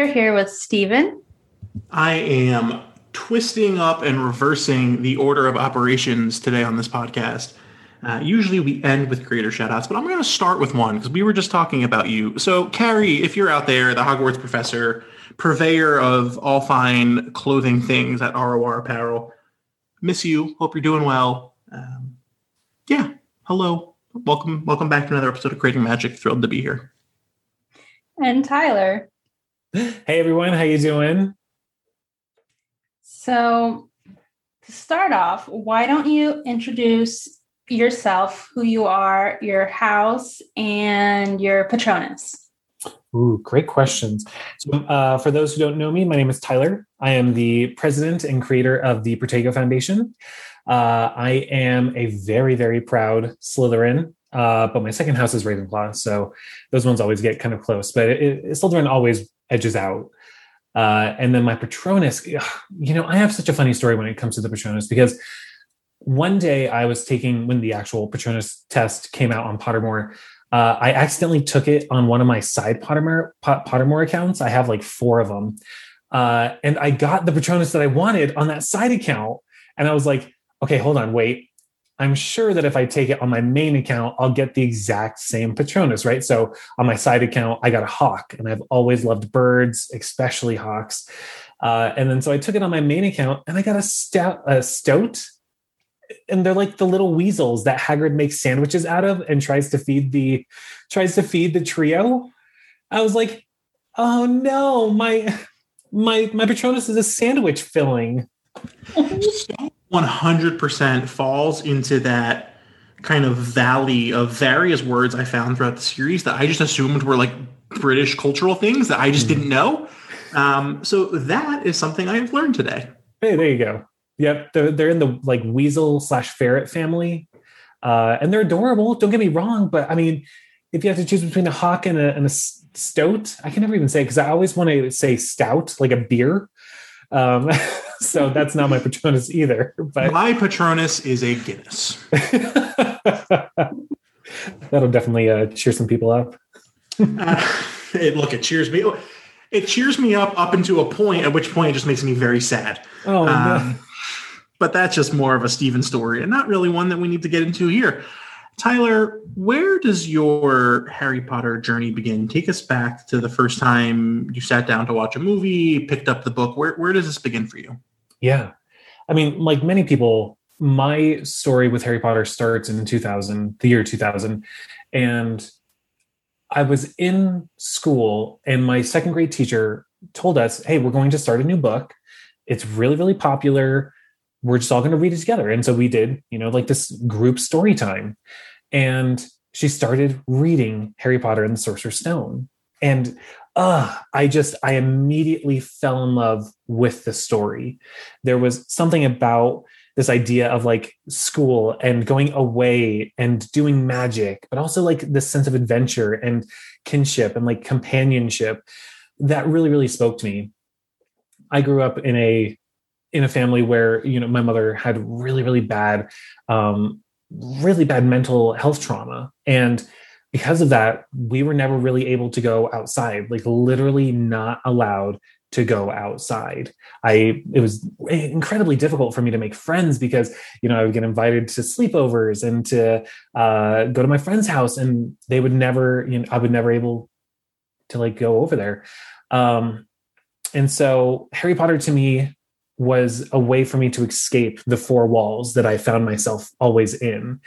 So today we are here with Stephen. I am twisting up and reversing the order of operations today on this podcast. Uh, usually we end with creator shoutouts, but I'm going to start with one because we were just talking about you. So, Carrie, if you're out there, the Hogwarts professor, purveyor of all fine clothing things at ROR Apparel, miss you. Hope you're doing well. Um, yeah, hello, welcome, welcome back to another episode of Creating Magic. Thrilled to be here. And Tyler. Hey everyone, how you doing? So, to start off, why don't you introduce yourself, who you are, your house, and your Patronus? Ooh, great questions. So, uh, for those who don't know me, my name is Tyler. I am the president and creator of the Protego Foundation. Uh, I am a very, very proud Slytherin, uh, but my second house is Ravenclaw, so those ones always get kind of close. But it, it, Slytherin always edges out. Uh, and then my Patronus, you know, I have such a funny story when it comes to the Patronus because one day I was taking when the actual Patronus test came out on Pottermore. Uh, I accidentally took it on one of my side Pottermore Pottermore accounts. I have like four of them, uh, and I got the Patronus that I wanted on that side account. And I was like, okay, hold on, wait. I'm sure that if I take it on my main account, I'll get the exact same Patronus, right? So on my side account, I got a hawk, and I've always loved birds, especially hawks. Uh, and then so I took it on my main account, and I got a stout, a stoat, and they're like the little weasels that Hagrid makes sandwiches out of and tries to feed the tries to feed the trio. I was like, oh no, my my my Patronus is a sandwich filling. 100% falls into that kind of valley of various words I found throughout the series that I just assumed were like British cultural things that I just mm. didn't know. Um, so that is something I have learned today. Hey, there you go. Yep, they're, they're in the like weasel slash ferret family, uh, and they're adorable. Don't get me wrong, but I mean, if you have to choose between a hawk and a, and a stout, I can never even say because I always want to say stout, like a beer. Um, so that's not my Patronus either. But my Patronus is a Guinness. That'll definitely uh, cheer some people up. uh, it, look, it cheers me. It cheers me up up into a point, at which point it just makes me very sad. Oh, um, no. But that's just more of a Stephen story, and not really one that we need to get into here. Tyler, where does your Harry Potter journey begin? Take us back to the first time you sat down to watch a movie, picked up the book. Where where does this begin for you? Yeah. I mean, like many people, my story with Harry Potter starts in 2000, the year 2000. And I was in school, and my second grade teacher told us, Hey, we're going to start a new book. It's really, really popular. We're just all going to read it together. And so we did, you know, like this group story time. And she started reading Harry Potter and the Sorcerer's Stone. And uh, I just, I immediately fell in love with the story. There was something about this idea of like school and going away and doing magic, but also like this sense of adventure and kinship and like companionship that really, really spoke to me. I grew up in a in a family where you know my mother had really really bad um really bad mental health trauma and because of that, we were never really able to go outside, like literally not allowed to go outside. I it was incredibly difficult for me to make friends because you know I would get invited to sleepovers and to uh, go to my friend's house, and they would never, you know, I would never able to like go over there. Um, and so Harry Potter to me was a way for me to escape the four walls that I found myself always in.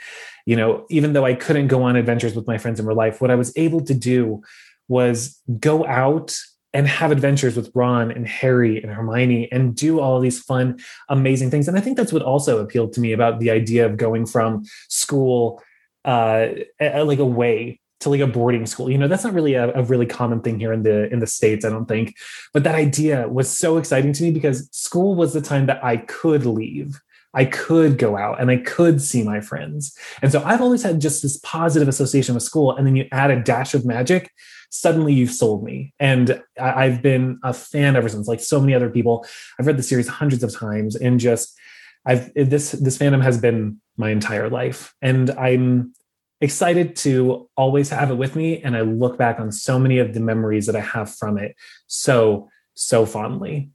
You know, even though I couldn't go on adventures with my friends in real life, what I was able to do was go out and have adventures with Ron and Harry and Hermione and do all these fun, amazing things. And I think that's what also appealed to me about the idea of going from school uh, like away to like a boarding school. You know that's not really a, a, really common thing here in the in the states i don't think. But that idea was so exciting to me because school was the time that i could leave. I could go out and i could see my friends. And so i've always had just this positive association with school and then you add a dash of magic suddenly you've sold me. And I, i've been a fan ever since like so many other people. I've read the series hundreds of times and just i've this this fandom has been my entire life. And i'm excited to always have it with me. And I look back on so many of the memories that I have from it so, so fondly.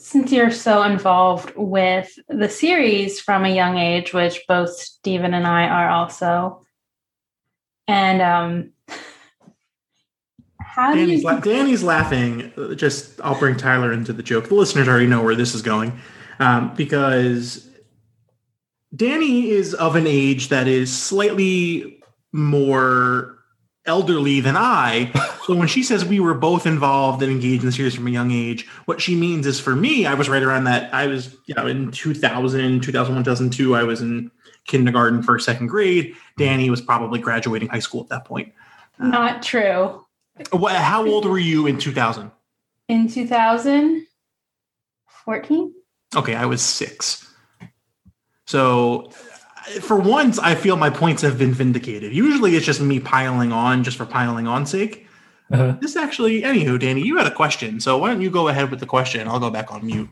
Since you're so involved with the series from a young age, which both Stephen and I are also, and um, how Danny's, do you... la- Danny's laughing. Just I'll bring Tyler into the joke. The listeners already know where this is going um, because Danny is of an age that is slightly more elderly than I. So when she says we were both involved and engaged in the series from a young age, what she means is for me, I was right around that. I was, you know, in 2000, 2001, 2002, I was in kindergarten, first, second grade. Danny was probably graduating high school at that point. Uh, Not true. What, how old were you in 2000? In 2014? Okay, I was six. So for once, I feel my points have been vindicated. Usually it's just me piling on just for piling on sake. Uh-huh. This actually, anywho, Danny, you had a question. So why don't you go ahead with the question? I'll go back on mute.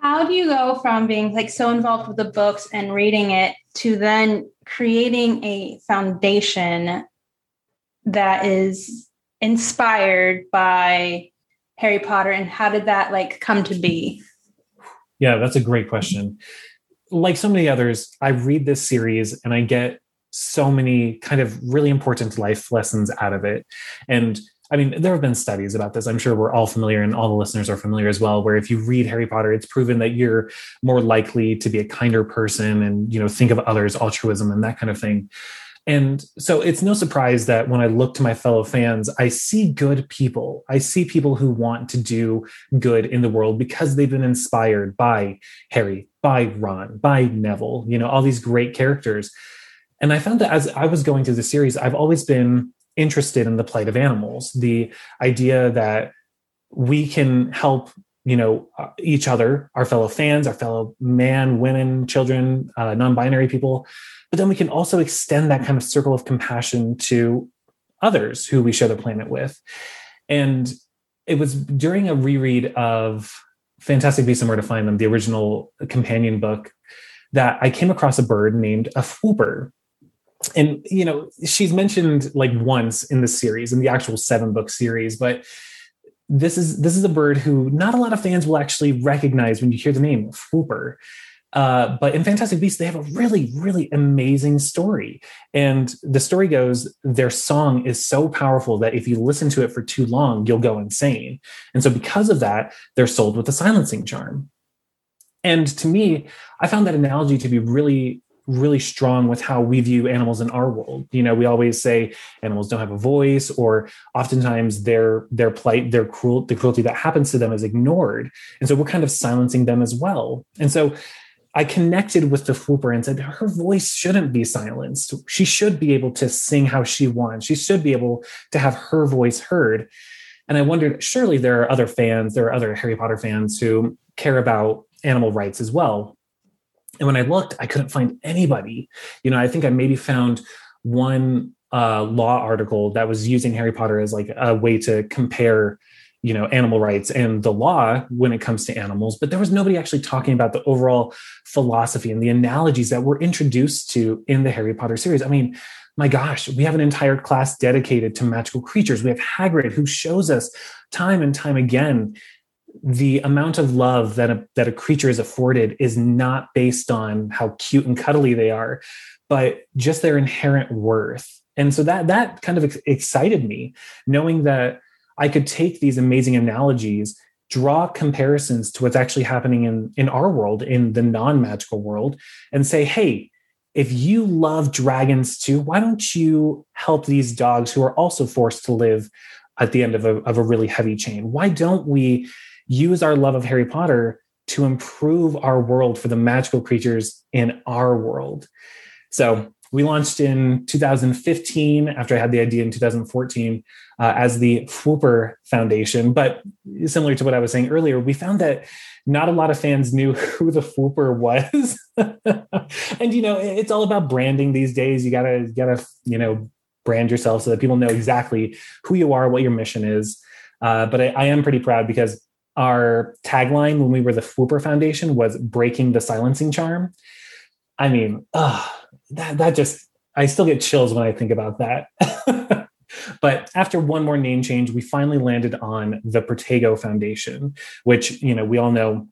How do you go from being like so involved with the books and reading it to then creating a foundation that is inspired by Harry Potter and how did that like come to be? Yeah, that's a great question. Like so many others, I read this series and I get so many kind of really important life lessons out of it. And I mean, there have been studies about this. I'm sure we're all familiar, and all the listeners are familiar as well. Where if you read Harry Potter, it's proven that you're more likely to be a kinder person, and you know, think of others, altruism, and that kind of thing. And so it's no surprise that when I look to my fellow fans, I see good people. I see people who want to do good in the world because they've been inspired by Harry, by Ron, by Neville, you know, all these great characters. And I found that as I was going through the series, I've always been interested in the plight of animals, the idea that we can help you know each other our fellow fans our fellow man women children uh, non-binary people but then we can also extend that kind of circle of compassion to others who we share the planet with. And it was during a reread of Fantastic Beasts and Where to Find Them, the original companion book, that I came across a bird named a fwooper. And you know, she's mentioned like once in the series, in the actual seven book series, but this is this is a bird who not a lot of fans will actually recognize when you hear the name Fwooper. Uh, but in Fantastic Beasts, they have a really, really amazing story. And the story goes their song is so powerful that if you listen to it for too long, you'll go insane. And so, because of that, they're sold with a silencing charm. And to me, I found that analogy to be really, really strong with how we view animals in our world. You know, we always say animals don't have a voice, or oftentimes their their plight, their cruel, the cruelty that happens to them is ignored. And so we're kind of silencing them as well. And so I connected with the Fwooper and said her voice shouldn't be silenced. She should be able to sing how she wants. She should be able to have her voice heard. And I wondered, surely there are other fans, there are other Harry Potter fans who care about animal rights as well. And when I looked, I couldn't find anybody. You know, I think I maybe found one uh, law article that was using Harry Potter as like a way to compare you know animal rights and the law when it comes to animals but there was nobody actually talking about the overall philosophy and the analogies that we're introduced to in the harry potter series i mean my gosh we have an entire class dedicated to magical creatures we have hagrid who shows us time and time again the amount of love that a, that a creature is afforded is not based on how cute and cuddly they are but just their inherent worth and so that that kind of excited me knowing that I could take these amazing analogies, draw comparisons to what's actually happening in, in our world, in the non magical world, and say, hey, if you love dragons too, why don't you help these dogs who are also forced to live at the end of a, of a really heavy chain? Why don't we use our love of Harry Potter to improve our world for the magical creatures in our world? So we launched in 2015 after I had the idea in 2014 uh, as the Fwooper Foundation. But similar to what I was saying earlier, we found that not a lot of fans knew who the Fwooper was. and you know, it's all about branding these days. You gotta you gotta you know brand yourself so that people know exactly who you are, what your mission is. Uh, but I, I am pretty proud because our tagline when we were the Fwooper Foundation was breaking the silencing charm. I mean, that that just I still get chills when I think about that. but after one more name change, we finally landed on the Protego Foundation, which you know we all know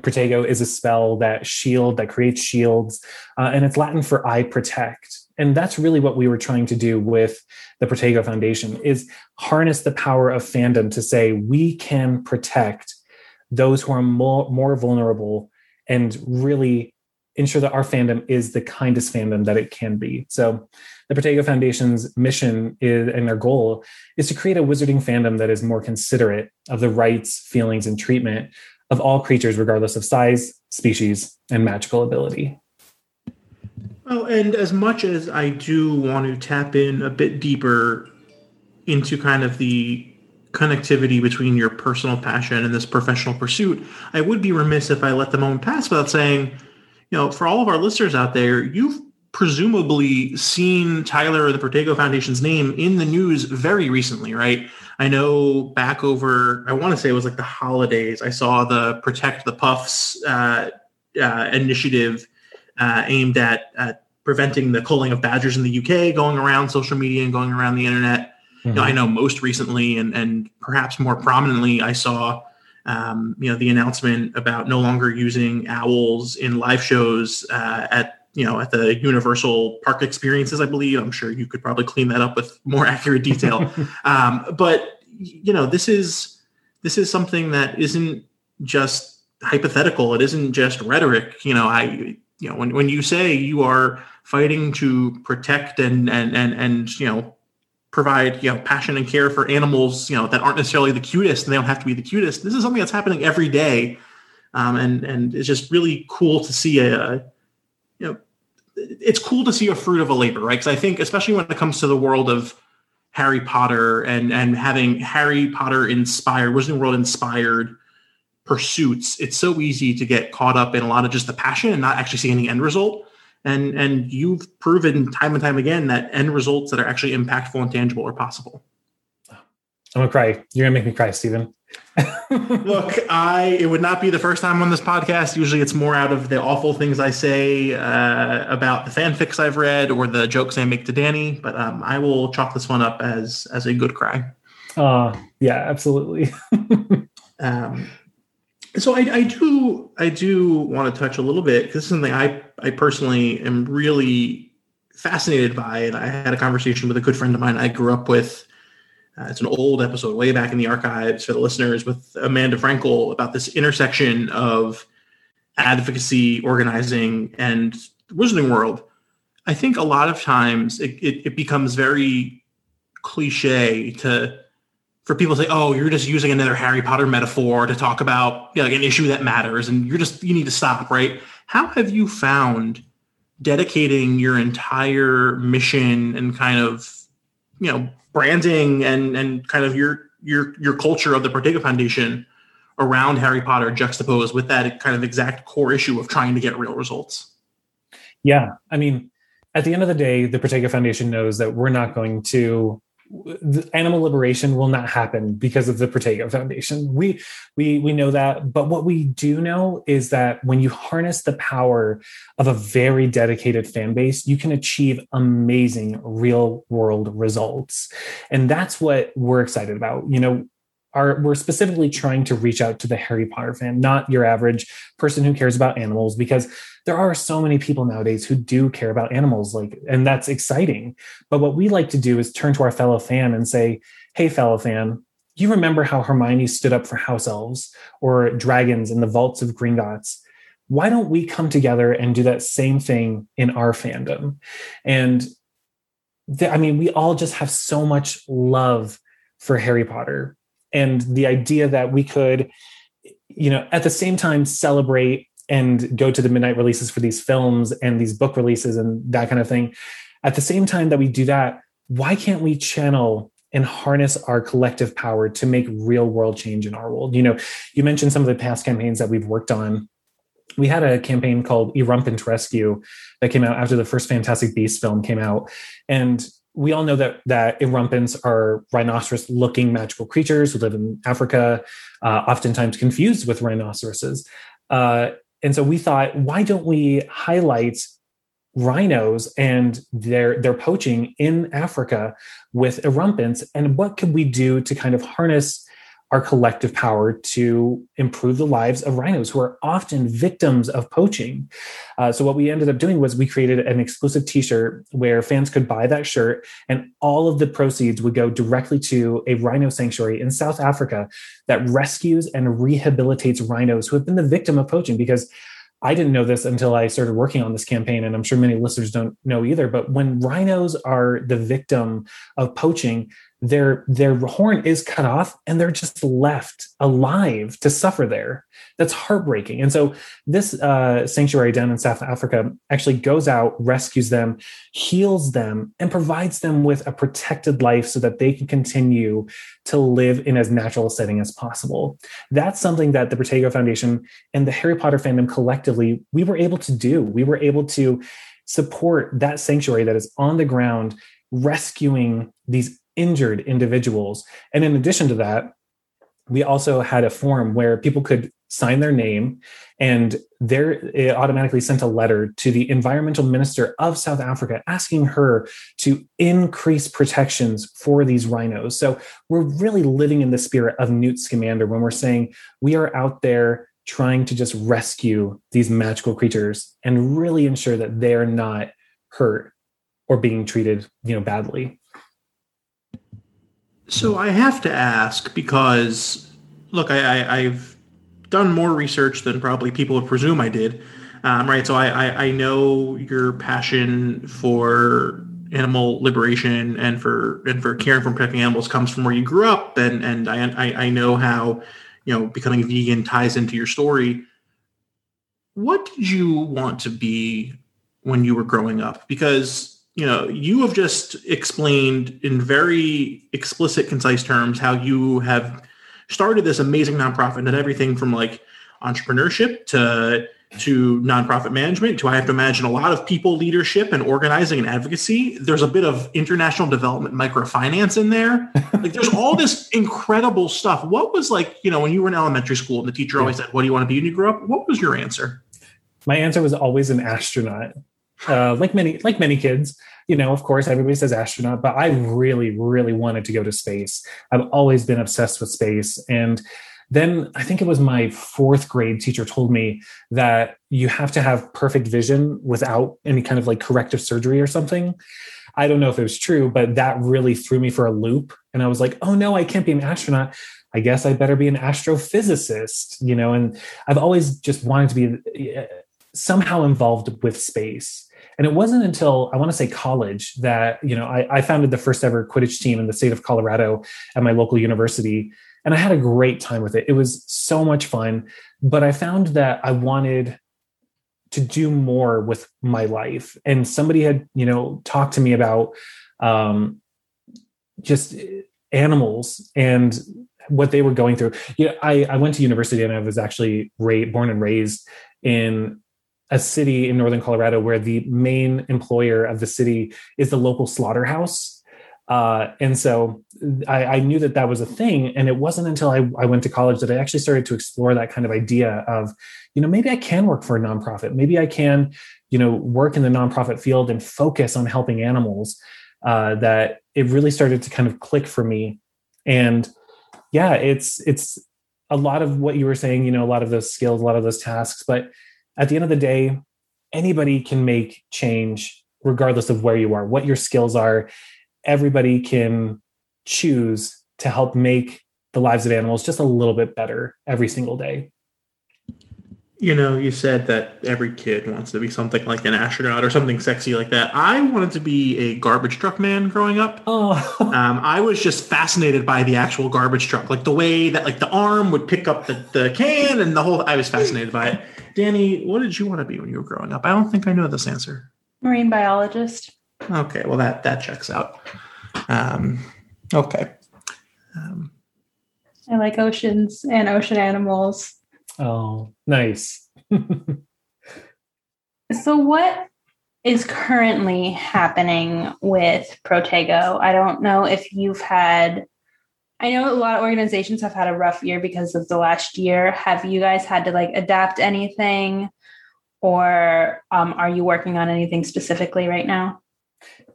Protego is a spell that shield that creates shields, uh, and it's Latin for "I protect." And that's really what we were trying to do with the Protego Foundation: is harness the power of fandom to say we can protect those who are more, more vulnerable and really ensure that our fandom is the kindest fandom that it can be. So, the Protego Foundation's mission is, and their goal is to create a wizarding fandom that is more considerate of the rights, feelings, and treatment of all creatures, regardless of size, species, and magical ability. Well, and as much as I do want to tap in a bit deeper into kind of the connectivity between your personal passion and this professional pursuit, I would be remiss if I let the moment pass without saying, you know, for all of our listeners out there, you've presumably seen Tyler the Protego Foundation's name in the news very recently, right? I know back over, I want to say it was like the holidays, I saw the Protect the Puffs uh, uh, initiative uh, aimed at, at preventing the culling of badgers in the UK going around social media and going around the internet. Mm-hmm. You know, I know most recently and and perhaps more prominently, I saw um, you know the announcement about no longer using owls in live shows uh, at you know at the Universal Park experiences. I believe I'm sure you could probably clean that up with more accurate detail. um, but you know this is this is something that isn't just hypothetical. It isn't just rhetoric. You know, I you know when when you say you are fighting to protect and and and and you know provide you know passion and care for animals you know that aren't necessarily the cutest and they don't have to be the cutest this is something that's happening every day. Um, and and it's just really cool to see a you know it's cool to see a fruit of a labor right? Because i think especially when it comes to the world of harry potter and and having harry potter inspired wizarding world inspired pursuits it's so easy to get caught up in a lot of just the passion and not actually see any end result. And and you've proven time and time again that end results that are actually impactful and tangible are possible. I'm gonna cry. You're gonna make me cry stephen look i it would not be the first time on this podcast. Usually it's more out of the awful things i say uh, about the fanfics i've read or the jokes i make to danny but um, i will chalk this one up as as a good cry. Uh yeah absolutely. Um so I, I, do I do want to touch a little bit because this is something I I personally am really fascinated by, and I had a conversation with a good friend of mine I grew up with. Uh, it's an old episode way back in the archives for the listeners with Amanda Frankel about this intersection of advocacy, organizing, and the Wizarding World. I think a lot of times it, it, it becomes very cliche to for people to say, "Oh, you're just using another Harry Potter metaphor to talk about you know, like an issue that matters," and you're just you need to stop, right? How have you found dedicating your entire mission and kind of you know branding and and kind of your your your culture of the Protego Foundation around Harry Potter juxtaposed with that kind of exact core issue of trying to get real results? Yeah, I mean, at the end of the day, the Protego Foundation knows that we're not going to animal liberation will not happen because of the Protego Foundation. We we we know that, but what we do know is that when you harness the power of a very dedicated fan base, you can achieve amazing real world results. And that's what we're excited about. You know, are we're specifically trying to reach out to the Harry Potter fan, not your average person who cares about animals, because there are so many people nowadays who do care about animals, like, and that's exciting. But what we like to do is turn to our fellow fan and say, "Hey, fellow fan, you remember how Hermione stood up for house elves or dragons in the vaults of Gringotts? Why don't we come together and do that same thing in our fandom?" And I mean, we all just have so much love for Harry Potter and the idea that we could you know at the same time celebrate and go to the midnight releases for these films and these book releases and that kind of thing at the same time that we do that why can't we channel and harness our collective power to make real world change in our world you know you mentioned some of the past campaigns that we've worked on we had a campaign called Erumpent Rescue that came out after the first Fantastic Beasts film came out. And we all know that that erumpents are rhinoceros-looking magical creatures who live in Africa, uh, oftentimes confused with rhinoceroses. Uh, and so we thought, why don't we highlight rhinos and they're they're poaching in Africa with erumpents and what can we do to kind of harness our collective power to improve the lives of rhinos who are often victims of poaching. Uh, so, what we ended up doing was we created an exclusive t shirt where fans could buy that shirt, and all of the proceeds would go directly to a rhino sanctuary in South Africa that rescues and rehabilitates rhinos who have been the victim of poaching. Because I didn't know this until I started working on this campaign, and I'm sure many listeners don't know either. But when rhinos are the victim of poaching, their their horn is cut off and they're just left alive to suffer there. That's heartbreaking. And so this uh, sanctuary down in south africa actually goes out rescues them heals them and provides them with a protected life so that they can continue to live in as natural a setting as possible. That's something that the protego foundation and the harry potter fandom collectively we were able to do. We were able to support that sanctuary that is on the ground rescuing these injured individuals. And in addition to that, we also had a form where people could sign their name and there it automatically sent a letter to the environmental minister of South Africa asking her to increase protections for these rhinos. So we're really living in the spirit of Newt Scamander when we're saying we are out there trying to just rescue these magical creatures and really ensure that they're not hurt or being treated, you know, badly. So I have to ask because, look, I, have done more research than probably people would presume I did, um, right? So I, I, I know your passion for animal liberation and for and for caring for protecting animals comes from where you grew up, and and I I know how you know becoming vegan ties into your story. What did you want to be when you were growing up? Because you know, you have just explained in very explicit, concise terms how you have started this amazing nonprofit and everything from like entrepreneurship to to nonprofit management to I have to imagine a lot of people leadership and organizing and advocacy. There's a bit of international development microfinance in there. like there's all this incredible stuff. What was like, you know, when you were in elementary school and the teacher always said, What do you want to be when you grow up? What was your answer? My answer was always an astronaut uh, like many like many kids you know of course everybody says astronaut but i really really wanted to go to space. I've always been obsessed with space. And then i think it was my fourth grade teacher told me that you have to have perfect vision without any kind of like corrective surgery or something. I don't know if it was true but that really threw me for a loop. And i was like oh no i can't be an astronaut. I guess I better be an astrophysicist, you know, and I've always just wanted to be uh, somehow involved with space. And it wasn't until I want to say college that, you know, I, I, founded the first ever Quidditch team in the state of Colorado at my local university. And I had a great time with it. It was so much fun. But I found that I wanted to do more with my life. And somebody had, you know, talked to me about um, just animals and what they were going through. You know, I, I went to university and I was actually ra- born and raised in a city in northern Colorado where the main employer of the city is the local slaughterhouse. Uh, and so I, I, knew that that was a thing. And it wasn't until I, I, went to college that I actually started to explore that kind of idea of, you know, maybe I can work for a nonprofit. Maybe I can, you know, work in the nonprofit field and focus on helping animals. Uh, that it really started to kind of click for me. And yeah, it's it's a lot of what you were saying, you know, a lot of those skills, a lot of those tasks, but at the end of the day, anybody can make change regardless of where you are, what your skills are. Everybody can choose to help make the lives of animals just a little bit better every single day. You know, you said that every kid wants to be something like an astronaut or something sexy like that. I wanted to be a garbage truck man growing up. Oh. um, I was just fascinated by the actual garbage truck, like the way that like the arm would pick up the, the can and the whole. I was fascinated by it. Danny, what did you want to be when you were growing up? I don't think I know this answer. Marine biologist. Okay, well that that checks out. Um, okay. Um, I like oceans and ocean animals. Oh, nice. so, what is currently happening with Protego? I don't know if you've had I know a lot of organizations have had a rough year because of the last year. Have you guys had to like adapt anything? or um, are you working on anything specifically right now?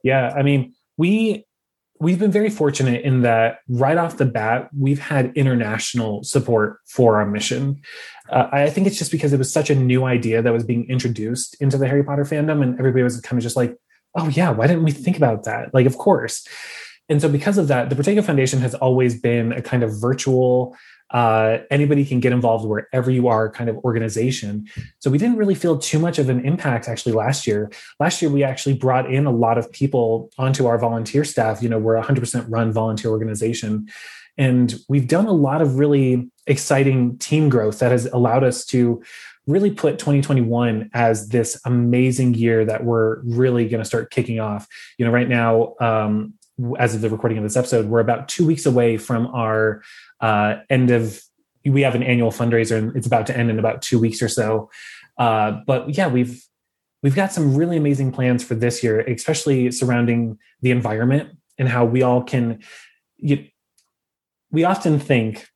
Yeah, I mean, we we've been very fortunate in that right off the bat we've had international support for our mission uh, i think it's just because it was such a new idea that was being introduced into the harry potter fandom and everybody was kind of just like oh yeah why didn't we think about that like of course and so because of that the Protego foundation has always been a kind of virtual uh, anybody can get involved wherever you are kind of organization. So we didn't really feel too much of an impact actually last year. Last year, we actually brought in a lot of people onto our volunteer staff. You know, we're a 100% run volunteer organization. And we've done a lot of really exciting team growth that has allowed us to really put 2021 as this amazing year that we're really going to start kicking off. You know, right now, um, as of the recording of this episode, we're about two weeks away from our uh, end of we have an annual fundraiser and it's about to end in about two weeks or so. Uh, but yeah, we've we've got some really amazing plans for this year, especially surrounding the environment and how we all can. You, we often think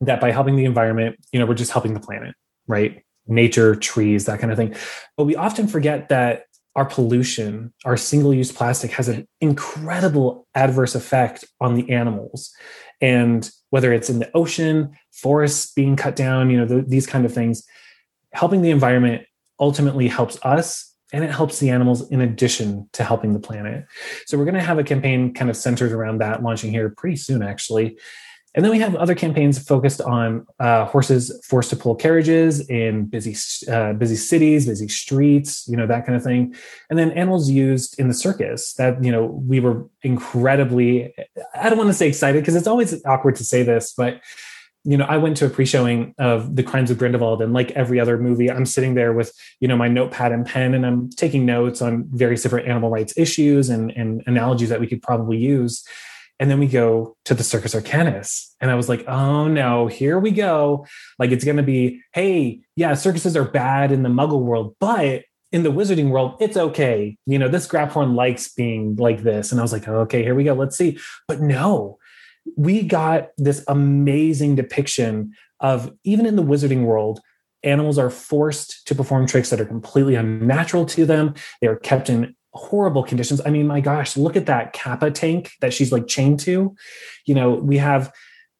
that by helping the environment, you know, we're just helping the planet, right? Nature, trees, that kind of thing. But we often forget that our pollution, our single use plastic has an incredible adverse effect on the animals. And whether it's in the ocean, forests being cut down, you know, the, these kind of things, helping the environment ultimately helps us and it helps the animals in addition to helping the planet. So we're going to have a campaign kind of centered around that launching here pretty soon, actually. And then we have other campaigns focused on uh, horses forced to pull carriages in busy uh, busy cities, busy streets, you know that kind of thing. And then animals used in the circus. That you know we were incredibly. I don't want to say excited because it's always awkward to say this, but you know, I went to a pre-showing of The Crimes of Grindelwald, and like every other movie, I'm sitting there with you know my notepad and pen, and I'm taking notes on various different animal rights issues and and analogies that we could probably use. And then we go to the Circus Arcanus. And I was like, oh no, here we go. Like it's going to be, hey, yeah, circuses are bad in the muggle world, but in the wizarding world, it's okay. You know, this Graphorn likes being like this. And I was like, okay, here we go. Let's see. But no, we got this amazing depiction of even in the wizarding world, animals are forced to perform tricks that are completely unnatural to them. They are kept in horrible conditions. I mean, my gosh, look at that Kappa tank that she's like chained to. You know, we have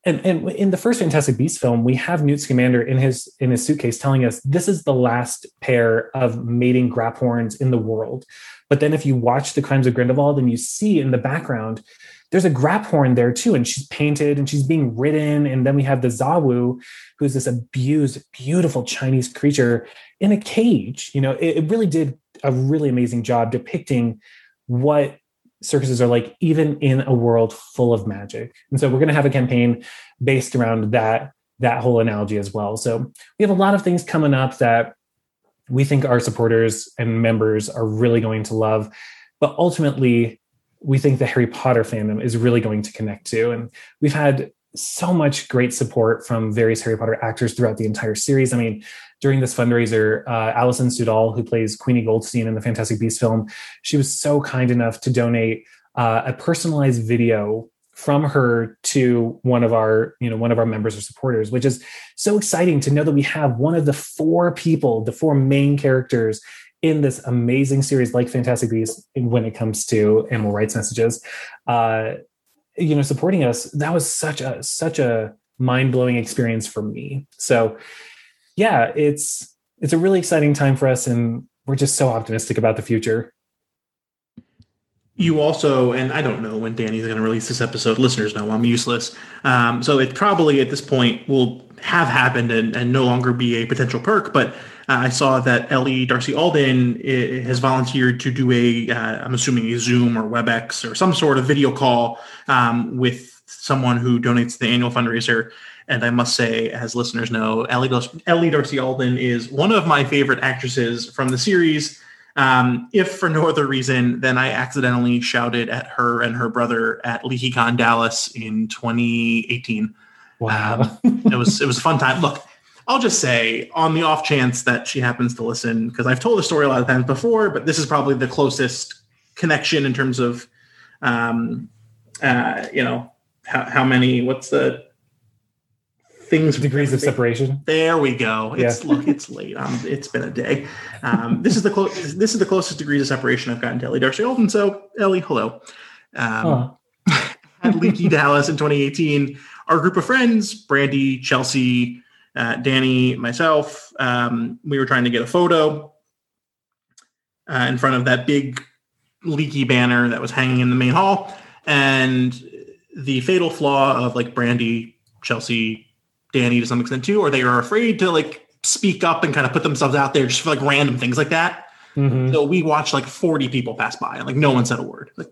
and, and in the first Fantastic Beasts film, we have Newt Scamander in his in his suitcase telling us this is the last pair of mating Graphorns in the world. But then if you watch the Crimes of Grindelwald and you see in the background, there's a Graphorn there too, and she's painted and she's being ridden. And then we have the Zouwu, who's this abused, beautiful Chinese creature in a cage. You know, it, it really did a really amazing job depicting what circuses are like even in a world full of magic. And so we're going to have a campaign based around that that whole analogy as well. So we have a lot of things coming up that we think our supporters and members are really going to love but ultimately we think the harry potter fandom is really going to connect to. And we've had so much great support from various harry potter actors throughout the entire series. I mean during this fundraiser, uh, Alison Sudol, who plays Queenie Goldstein in the Fantastic Beasts film, she was so kind enough to donate uh, a personalized video from her to one of our you know one of our members or supporters which is so exciting to know that we have one of the four people the four main characters in this amazing series like fantastic beasts when it comes to animal rights messages. Uh you know supporting us that was such a such a mind-blowing experience for me. So yeah, it's it's a really exciting time for us, and we're just so optimistic about the future. You also, and I don't know when Danny's going to release this episode. Listeners know I'm useless, um, so it probably at this point will have happened and, and no longer be a potential perk. But uh, I saw that Ellie Darcy Alden eh, has volunteered to do a, am uh, assuming a Zoom or WebEx or some sort of video call um, with someone who donates the annual fundraiser. And I must say, as listeners know, Ellie, Ellie Darcy Alden is one of my favorite actresses from the series. Um, if for no other reason than I accidentally shouted at her and her brother at LeakyCon Dallas in 2018. Wow, um, it was it was a fun time. Look, I'll just say, on the off chance that she happens to listen, because I've told the story a lot of times before, but this is probably the closest connection in terms of, um, uh, you know, how, how many? What's the things degrees of separation. There we go. It's yeah. look, it's late. Um, it's been a day. Um, this is the clo- this is the closest degrees of separation I've gotten to Ellie Darcy Alden. So Ellie, hello. Um, at Leaky Dallas in 2018, our group of friends, Brandy, Chelsea, uh, Danny, myself, um, we were trying to get a photo uh, in front of that big leaky banner that was hanging in the main hall. And the fatal flaw of like Brandy, Chelsea, Danny to some extent too, or they are afraid to like speak up and kind of put themselves out there just for like random things like that. Mm-hmm. So we watched like 40 people pass by and like no one said a word. Like,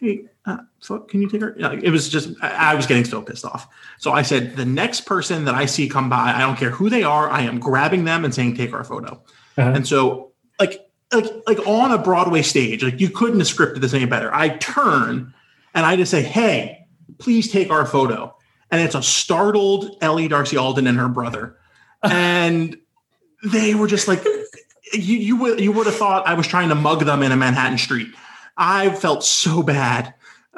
hey, uh, fuck, can you take her? It was just, I, I was getting so pissed off. So I said, the next person that I see come by, I don't care who they are, I am grabbing them and saying, take our photo. Uh-huh. And so, like, like, like on a Broadway stage, like you couldn't have scripted this any better. I turn and I just say, hey, please take our photo. And it's a startled Ellie Darcy Alden and her brother. and they were just like, you, you would you would have thought I was trying to mug them in a Manhattan street. I felt so bad,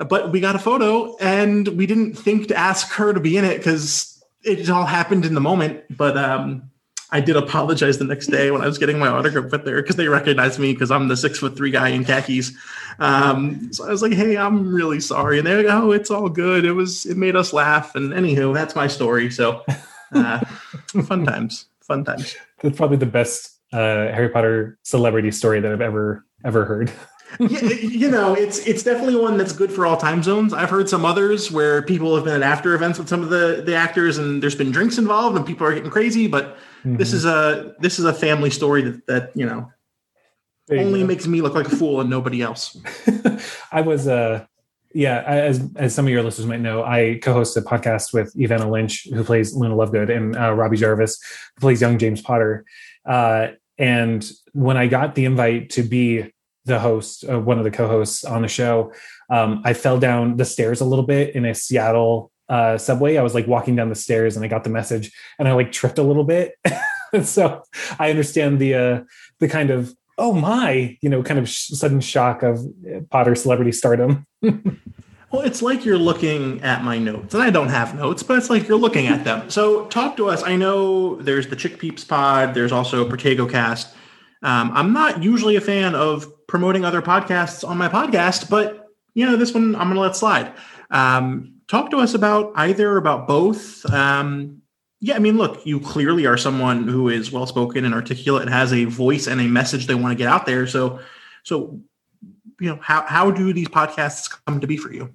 but we got a photo and we didn't think to ask her to be in it because it all happened in the moment. But um, I did apologize the next day when I was getting my autograph with there because they recognized me because I'm the six foot three guy in khakis. Um, so I was like, "Hey, I'm really sorry," and they're like, "Oh, it's all good. It was it made us laugh." And anywho, that's my story. So uh, fun times, fun times. That's probably the best uh, Harry Potter celebrity story that I've ever ever heard yeah, you know, it's it's definitely one that's good for all time zones. I've heard some others where people have been at after events with some of the the actors, and there's been drinks involved, and people are getting crazy. But mm-hmm. this is a this is a family story that that you know only makes me look like a fool and nobody else. I was uh yeah, as as some of your listeners might know, I co-host a podcast with Evanna Lynch, who plays Luna Lovegood, and uh, Robbie Jarvis, who plays young James Potter. Uh, and when I got the invite to be the host, uh, one of the co-hosts on the show, um, I fell down the stairs a little bit in a Seattle uh, subway. I was like walking down the stairs and I got the message and I like tripped a little bit. so I understand the uh, the kind of oh my, you know, kind of sh- sudden shock of Potter celebrity stardom. Well, it's like you're looking at my notes, and I don't have notes, but it's like you're looking at them. So, talk to us. I know there's the Chick Peeps pod. There's also Protego Cast. Um, I'm not usually a fan of promoting other podcasts on my podcast, but you know, this one I'm going to let slide. Um, talk to us about either about both. Um, yeah, I mean, look, you clearly are someone who is well spoken and articulate and has a voice and a message they want to get out there. So, so you know, how how do these podcasts come to be for you?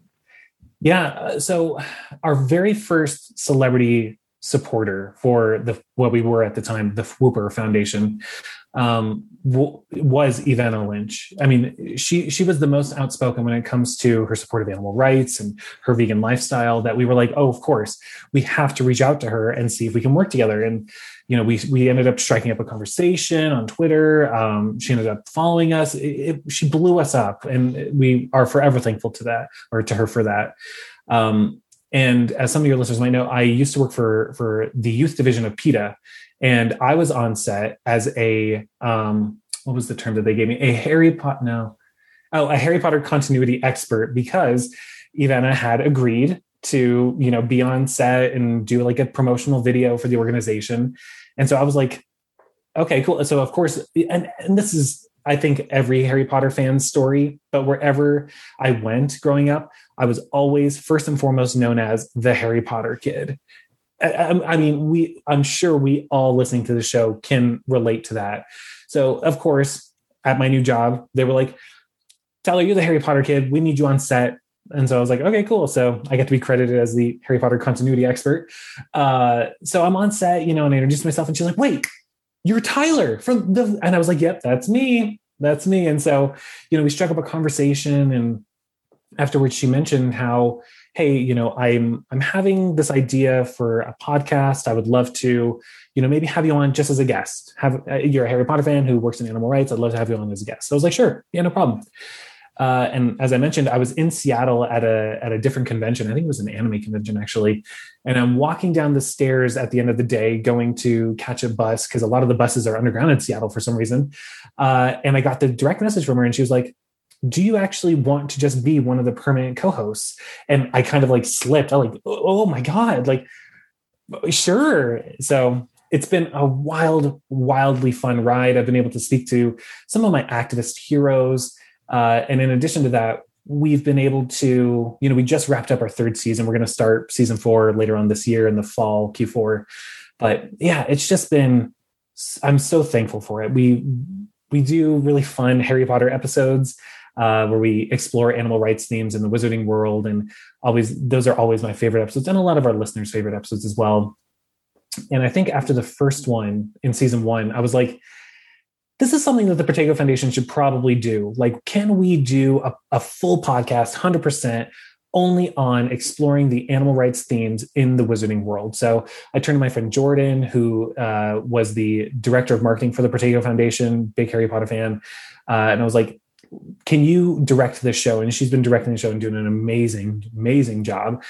Yeah, so our very first celebrity supporter for the what we were at the time, the Fwooper Foundation, um, was Evanna Lynch. I mean, she she was the most outspoken when it comes to her support of animal rights and her vegan lifestyle. That we were like, oh, of course, we have to reach out to her and see if we can work together. And you know, we we ended up striking up a conversation on Twitter. Um, she ended up following us. It, it, she blew us up, and we are forever thankful to that or to her for that. Um, and as some of your listeners might know, I used to work for for the youth division of PETA, and I was on set as a um, what was the term that they gave me? A Harry Potter no, oh, a Harry Potter continuity expert because Evanna had agreed to you know be on set and do like a promotional video for the organization, and so I was like, okay, cool. So of course, and and this is I think every Harry Potter fan's story, but wherever I went growing up, I was always first and foremost known as the Harry Potter kid. I, I, mean, we I'm sure we all listening to the show can relate to that. So, of course, at my new job, they were like, "Tyler, you're the Harry Potter kid. We need you on set." And so I was like, "Okay, cool." So I get to be credited as the Harry Potter continuity expert. Uh, so I'm on set, you know, and I introduced myself, and she's like, "Wait, you're Tyler from the," and I was like, "Yep, that's me. That's me." And so, you know, we struck up a conversation, and afterwards, she mentioned how hey you know i'm i'm having this idea for a podcast i would love to you know maybe have you on just as a guest have uh, you're a harry potter fan who works in animal rights i'd love to have you on as a guest so i was like sure yeah no problem uh, and as I mentioned, I was in Seattle at a at a different convention. I think it was an anime convention actually. And I'm walking down the stairs at the end of the day, going to catch a bus because a lot of the buses are underground in Seattle for some reason. Uh, and I got the direct message from her, and she was like, do you actually want to just be one of the permanent co-hosts and i kind of like slipped i like oh, my god like Sure. So it's been a wild, wildly fun ride. I've been able to speak to some of my activist heroes. Uh, and in addition to that, we've been able to, you know, we just wrapped up our third season. We're going to start season four later on this year in the fall, Q4. But yeah, it's just been, I'm so thankful for it. We, we do really fun Harry Potter episodes uh, where we explore animal rights themes in the wizarding world. And always, those are always my favorite episodes and a lot of our listeners' favorite episodes as well. And I think after the first one in season one, I was like, this is something that the Protego Foundation should probably do. Like, can we do a, a full podcast 100% only on exploring the animal rights themes in the wizarding world. So I turned to my friend Jordan, who uh, was the director of marketing for the Protego Foundation, big Harry Potter fan. Uh, and I was like, can you direct this show? And she's been directing the show and doing an amazing, amazing job.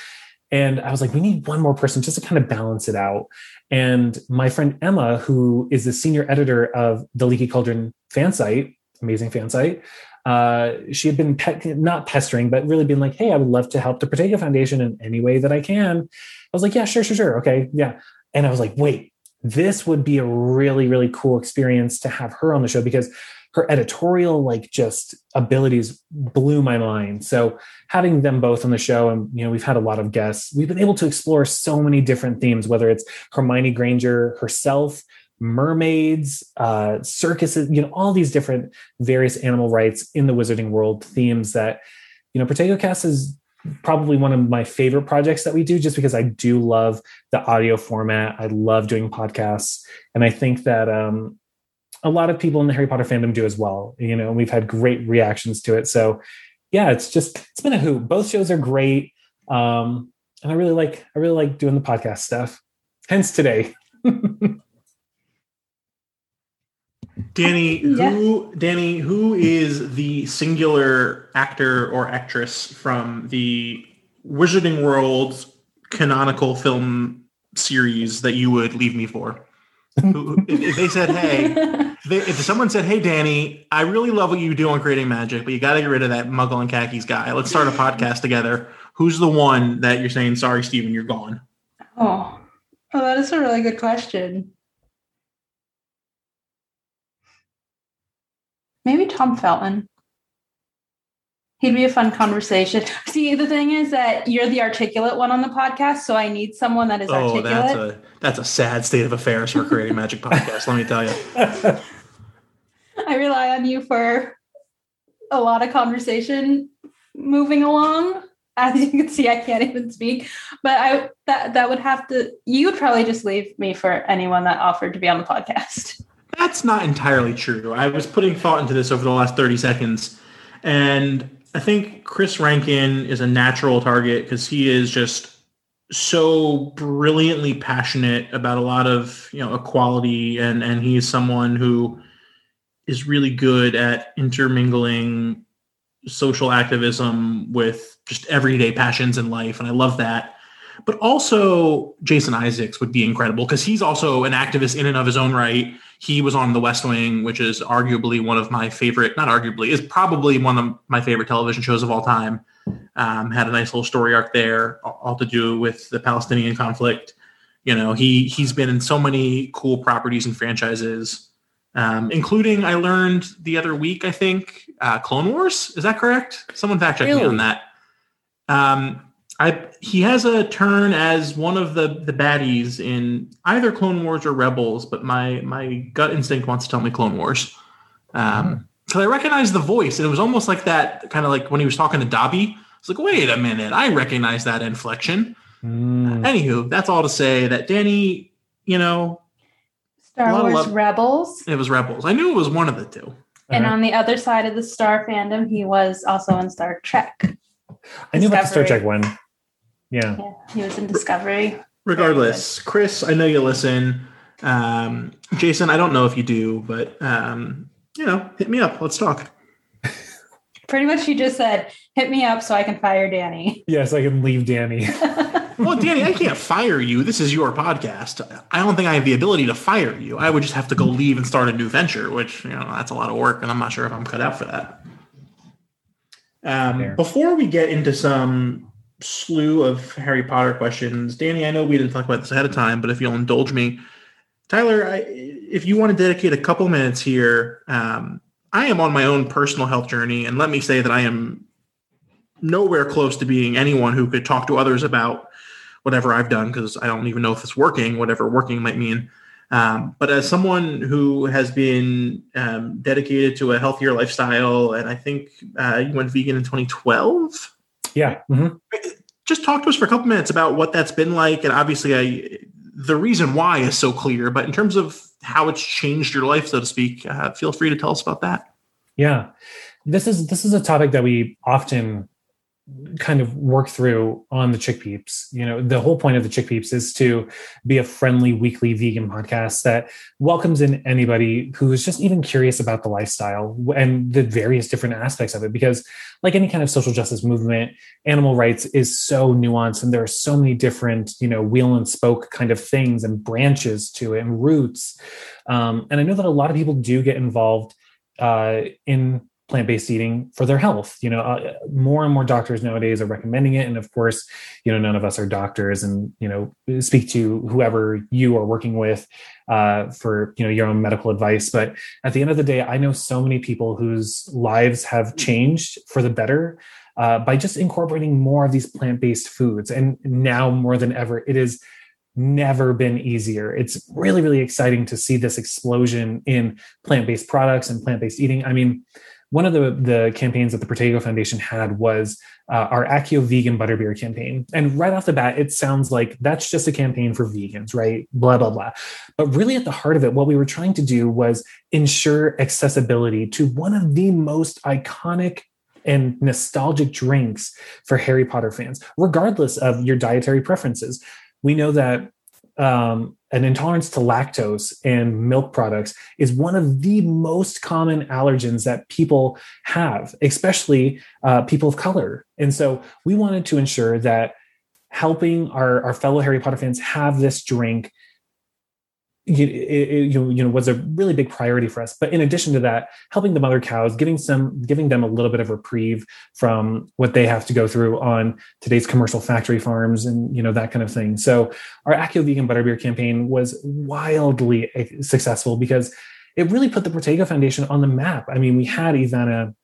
And I was like, we need one more person just to kind of balance it out. And my friend Emma, who is the senior editor of the Leaky Cauldron fan site, amazing fan site, uh, she had been pe- not pestering, but really been like, hey, I would love to help the Protego Foundation in any way that I can. I was like, yeah, sure, sure, sure. Okay. Yeah. And I was like, wait, this would be a really, really cool experience to have her on the show because her editorial like just abilities blew my mind so having them both on the show and you know we've had a lot of guests we've been able to explore so many different themes whether it's hermione granger herself mermaids uh circuses you know all these different various animal rights in the wizarding world themes that you know protego cast is probably one of my favorite projects that we do just because I do love the audio format. I love doing podcasts. And I think that um, a lot of people in the Harry Potter fandom do as well. You know, we've had great reactions to it. So yeah, it's just it's been a hoot. Both shows are great. Um, and I really like I really like doing the podcast stuff. Hence today. Danny, yeah. who Danny, who is the singular actor or actress from the Wizarding World canonical film series that you would leave me for? If they said, "Hey," they, if someone said, "Hey, Danny, I really love what you do on creating magic, but you got to get rid of that Muggle and khakis guy. Let's start a podcast together." Who's the one that you're saying, "Sorry, Steven, you're gone"? Oh, oh, that is a really good question. Maybe Tom Felton. He'd be a fun conversation. See, the thing is that you're the articulate one on the podcast, so I need someone that is oh, articulate. that's a that's a sad state of affairs for creating magic podcast. Let me tell you. I rely on you for a lot of conversation moving along. As you can see, I can't even speak, but I that that would have to. You would probably just leave me for anyone that offered to be on the podcast. That's not entirely true. I was putting thought into this over the last thirty seconds, and I think Chris Rankin is a natural target because he is just so brilliantly passionate about a lot of you know equality and and he's someone who is really good at intermingling social activism with just everyday passions in life and I love that but also Jason Isaacs would be incredible because he's also an activist in and of his own right he was on The West Wing, which is arguably one of my favorite, not arguably, is probably one of my favorite television shows of all time. Um, had a nice little story arc there, all to do with the Palestinian conflict. You know, he he's been in so many cool properties and franchises, um, including I learned the other week, I think, uh, Clone Wars. Is that correct? Someone fact check really? me on that. Um, I he has a turn as one of the the baddies in either Clone Wars or Rebels, but my my gut instinct wants to tell me Clone Wars. Um, because I recognize the voice, and it was almost like that, kind of like when he was talking to Dobby. It's like, wait a minute, I recognize that inflection. Mm. Uh, anywho, that's all to say that Danny, you know, Star Wars love- Rebels. It was Rebels. I knew it was one of the two. And uh-huh. on the other side of the Star fandom, he was also in Star Trek. I knew about the Star Trek one. Yeah. yeah. He was in Discovery. Regardless, Chris, I know you listen. Um, Jason, I don't know if you do, but um, you know, hit me up. Let's talk. Pretty much, you just said, "Hit me up so I can fire Danny." Yes, I can leave Danny. well, Danny, I can't fire you. This is your podcast. I don't think I have the ability to fire you. I would just have to go leave and start a new venture, which you know that's a lot of work, and I'm not sure if I'm cut out for that. Um, before we get into some slew of Harry Potter questions. Danny, I know we didn't talk about this ahead of time, but if you'll indulge me, Tyler, I, if you want to dedicate a couple minutes here, um, I am on my own personal health journey, and let me say that I am nowhere close to being anyone who could talk to others about whatever I've done because I don't even know if it's working, whatever working might mean. Um, but as someone who has been um, dedicated to a healthier lifestyle, and I think uh, you went vegan in 2012. Yeah. Mm-hmm. Just talk to us for a couple minutes about what that's been like, and obviously, I the reason why is so clear. But in terms of how it's changed your life, so to speak, uh, feel free to tell us about that. Yeah, this is this is a topic that we often kind of work through on the Chick Peeps. You know, the whole point of the Chick Peeps is to be a friendly weekly vegan podcast that welcomes in anybody who is just even curious about the lifestyle and the various different aspects of it. Because, like any kind of social justice movement, animal rights is so nuanced and there are so many different, you know, wheel and spoke kind of things and branches to it and roots. Um, and I know that a lot of people do get involved uh, in plant-based eating for their health. You know uh, more and more doctors nowadays are recommending it. And of course you know none of us are doctors and you know speak to whoever you are working with uh, for you know your own medical advice. But at the end of the day i know so many people whose lives have changed for the better uh, by just incorporating more of these plant-based foods. And now more than ever it is never been easier. It's really, really exciting to see this explosion in plant based products and plant based eating. I mean, one of the, the campaigns that the Protego Foundation had was uh, our Accio Vegan Butterbeer campaign. And right off the bat, it sounds like that's just a campaign for vegans, right? Blah, blah, blah. But really, at the heart of it, what we were trying to do was ensure accessibility to one of the most iconic and nostalgic drinks for Harry Potter fans, regardless of your dietary preferences. We know that um, an intolerance to lactose and milk products is one of the most common allergens that people have, especially uh, people of color. And so we wanted to ensure that helping our, our fellow Harry Potter fans have this drink you, you, you know was a really big priority for us but in addition to that helping the mother cows giving some giving them a little bit of reprieve from what they have to go through on today's commercial factory farms and you know that kind of thing so our accio vegan butterbeer campaign was wildly successful because it really put the Protego Foundation on the map. I mean, we had Evanna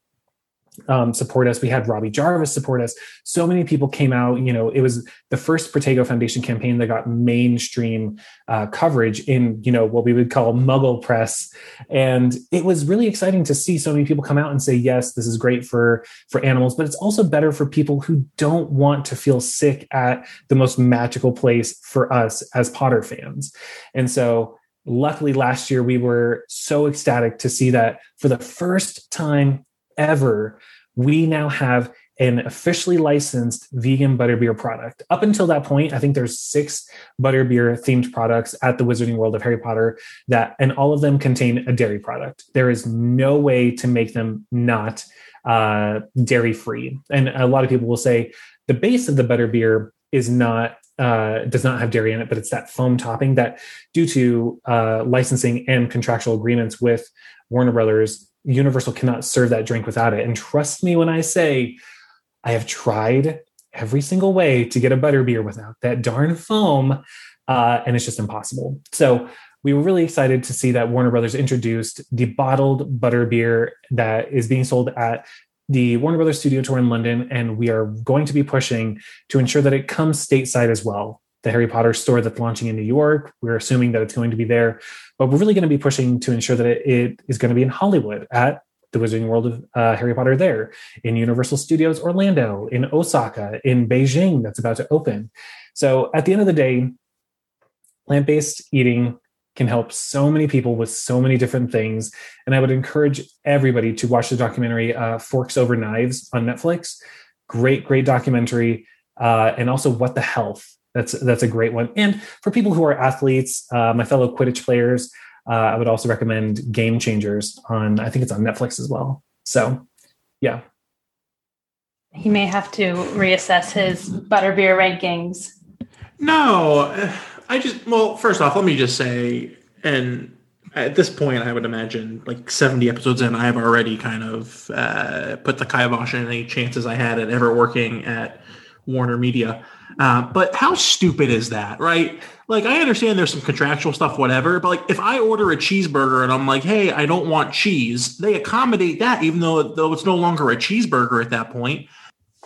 um, support us. We had Robbie Jarvis support us. So many people came out. You know, it was the first Protego Foundation campaign that got mainstream uh, coverage in you know what we would call Muggle press, and it was really exciting to see so many people come out and say, "Yes, this is great for for animals, but it's also better for people who don't want to feel sick at the most magical place for us as Potter fans." And so luckily last year we were so ecstatic to see that for the first time ever, we now have an officially licensed vegan butterbeer product. Up until that point, I think there's six butterbeer themed products at the Wizarding World of Harry Potter that, and all of them contain a dairy product. There is no way to make them not uh, dairy free. And a lot of people will say the base of the butterbeer is not uh, does not have dairy in it, but it's that foam topping that, due to uh, licensing and contractual agreements with Warner Brothers, Universal cannot serve that drink without it. And trust me when I say, I have tried every single way to get a butterbeer without that darn foam, uh, and it's just impossible. So we were really excited to see that Warner Brothers introduced the bottled butterbeer that is being sold at the Warner Brothers Studio Tour in London, and we are going to be pushing to ensure that it comes stateside as well the Harry Potter store that's launching in New York. We're assuming that it's going to be there, but we're really going to be pushing to ensure that it, it is going to be in Hollywood at the Wizarding World of uh, Harry Potter there, in Universal Studios Orlando, in Osaka, in Beijing, that's about to open. So at the end of the day, plant based eating can help so many people with so many different things. And I would encourage everybody to watch the documentary uh, Forks Over Knives on Netflix. Great, great documentary. Uh, and also What the Health that's that's a great one. And for people who are athletes, uh, my fellow Quidditch players, uh, I would also recommend Game Changers on. I think it's on Netflix as well. So, yeah. He may have to reassess his butterbeer rankings. No, I just well, first off, let me just say, and at this point, I would imagine like 70 episodes in, I have already kind of uh, put the kibosh in any chances I had at ever working at Warner Media. Uh, but how stupid is that, right? Like, I understand there's some contractual stuff, whatever, but like, if I order a cheeseburger and I'm like, hey, I don't want cheese, they accommodate that, even though though it's no longer a cheeseburger at that point.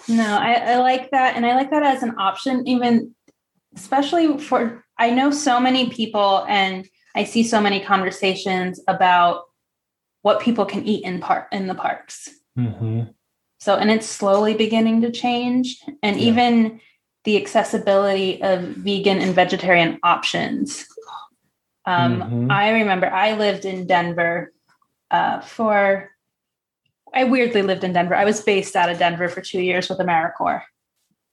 No, I, I like that, and I like that as an option, even especially for. I know so many people, and I see so many conversations about what people can eat in park in the parks. Mm-hmm. So, and it's slowly beginning to change, and Yeah. even the accessibility of vegan and vegetarian options. Um, Mhm. I remember I lived in Denver uh, for. I weirdly lived in Denver. I was based out of Denver for two years with AmeriCorps.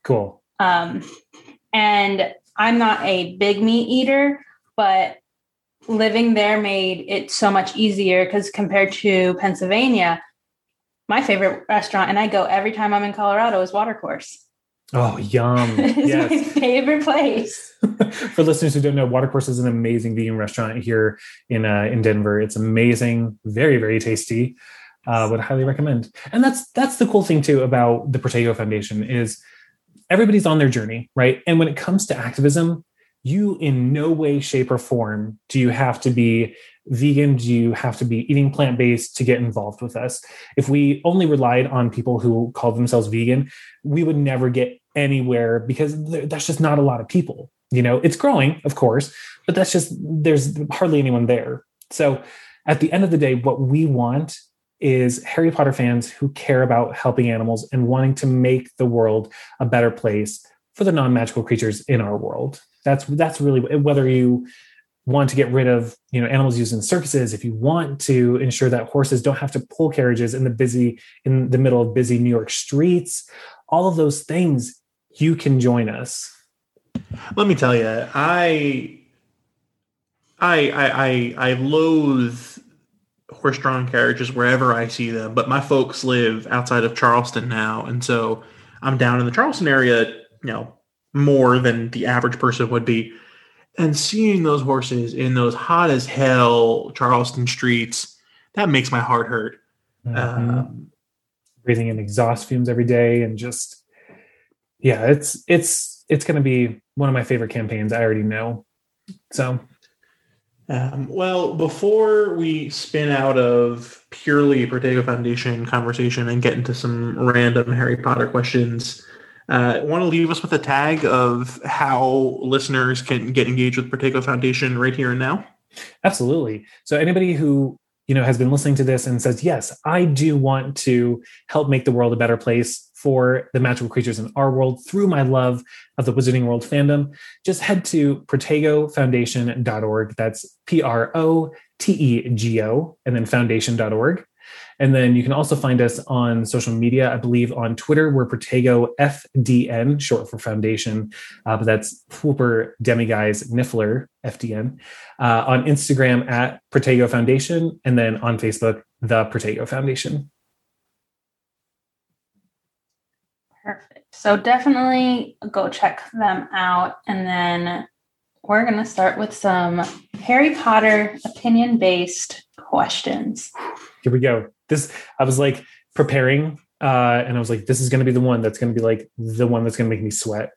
Cool. Um, and I'm not a big meat eater, but living there made it so much easier because compared to Pennsylvania, my favorite restaurant, and I go every time I'm in Colorado, is Watercourse. Oh, yum. it's my favorite place. For listeners who don't know, Watercourse is an amazing vegan restaurant here in uh, in Denver. It's amazing, very very tasty. Uh, would highly recommend. And that's that's the cool thing too about the Protego Foundation is everybody's on their journey, right? And when it comes to activism, you in no way, shape, or form do you have to be vegan. Do you have to be eating plant based to get involved with us? If we only relied on people who call themselves vegan, we would never get anywhere because that's just not a lot of people you know it's growing of course but that's just there's hardly anyone there so at the end of the day what we want is harry potter fans who care about helping animals and wanting to make the world a better place for the non-magical creatures in our world that's that's really whether you want to get rid of you know animals used in circuses if you want to ensure that horses don't have to pull carriages in the busy in the middle of busy new york streets all of those things you can join us Let me tell you, I, I, I, I, I loathe horse-drawn carriages wherever I see them. But my folks live outside of Charleston now, and so I'm down in the Charleston area, you know, more than the average person would be. And seeing those horses in those hot as hell Charleston streets, that makes my heart hurt. Mhm. Um, breathing in exhaust fumes every day and just yeah it's it's it's going to be one of my favorite campaigns i already know so Um, well, before we spin out of purely Protego Foundation conversation and get into some random Harry Potter questions, uh, want to leave us with a tag of how listeners can get engaged with Protego Foundation right here and now? Absolutely. So anybody who you know has been listening to this and says, "Yes, I do want to help make the world a better place for the magical creatures in our world through my love of the Wizarding World fandom," just head to protegofoundation.org. That's P R O T E G O and then foundation.org. And then you can also find us on social media. I believe on Twitter, we're Protego FDN, short for foundation, uh, but that's Fwooper Demiguise Niffler, FDN. Uh, on Instagram at Protego Foundation, and then on Facebook, the Protego Foundation. Perfect. So definitely go check them out. And then we're going to start with some Harry Potter opinion based questions. Here we go. This I was like preparing, uh, and I was like, this is going to be the one that's going to be like the one that's going to make me sweat.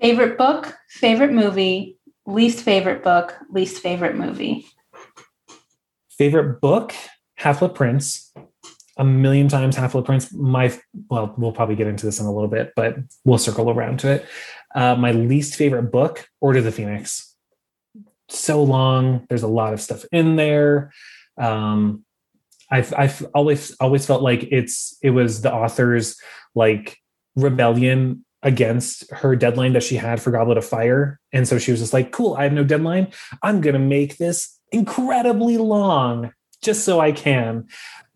Favorite book, favorite movie, least favorite book, least favorite movie. Favorite book, Half Blood Prince. A million times Half Blood Prince. My well, we'll probably get into this in a little bit, but we'll circle around to it. Uh, my least favorite book, Order of the Phoenix. So long. There's a lot of stuff in there. Um, I've I've always always felt like it's it was the author's like rebellion against her deadline that she had for Goblet of Fire, and so she was just like, "Cool, I have no deadline. I'm gonna make this incredibly long just so I can."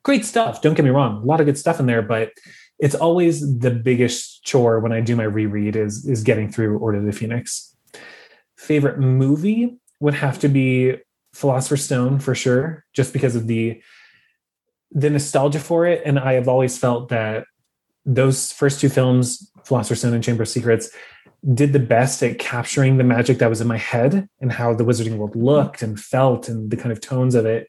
Great stuff. Don't get me wrong, a lot of good stuff in there, but it's always the biggest chore when I do my reread is is getting through Order of the Phoenix. Favorite movie would have to be Philosopher's Stone for sure, just because of the the nostalgia for it. And I have always felt that those first two films, Philosopher's Stone and Chamber of Secrets, did the best at capturing the magic that was in my head and how the Wizarding World looked and felt and the kind of tones of it.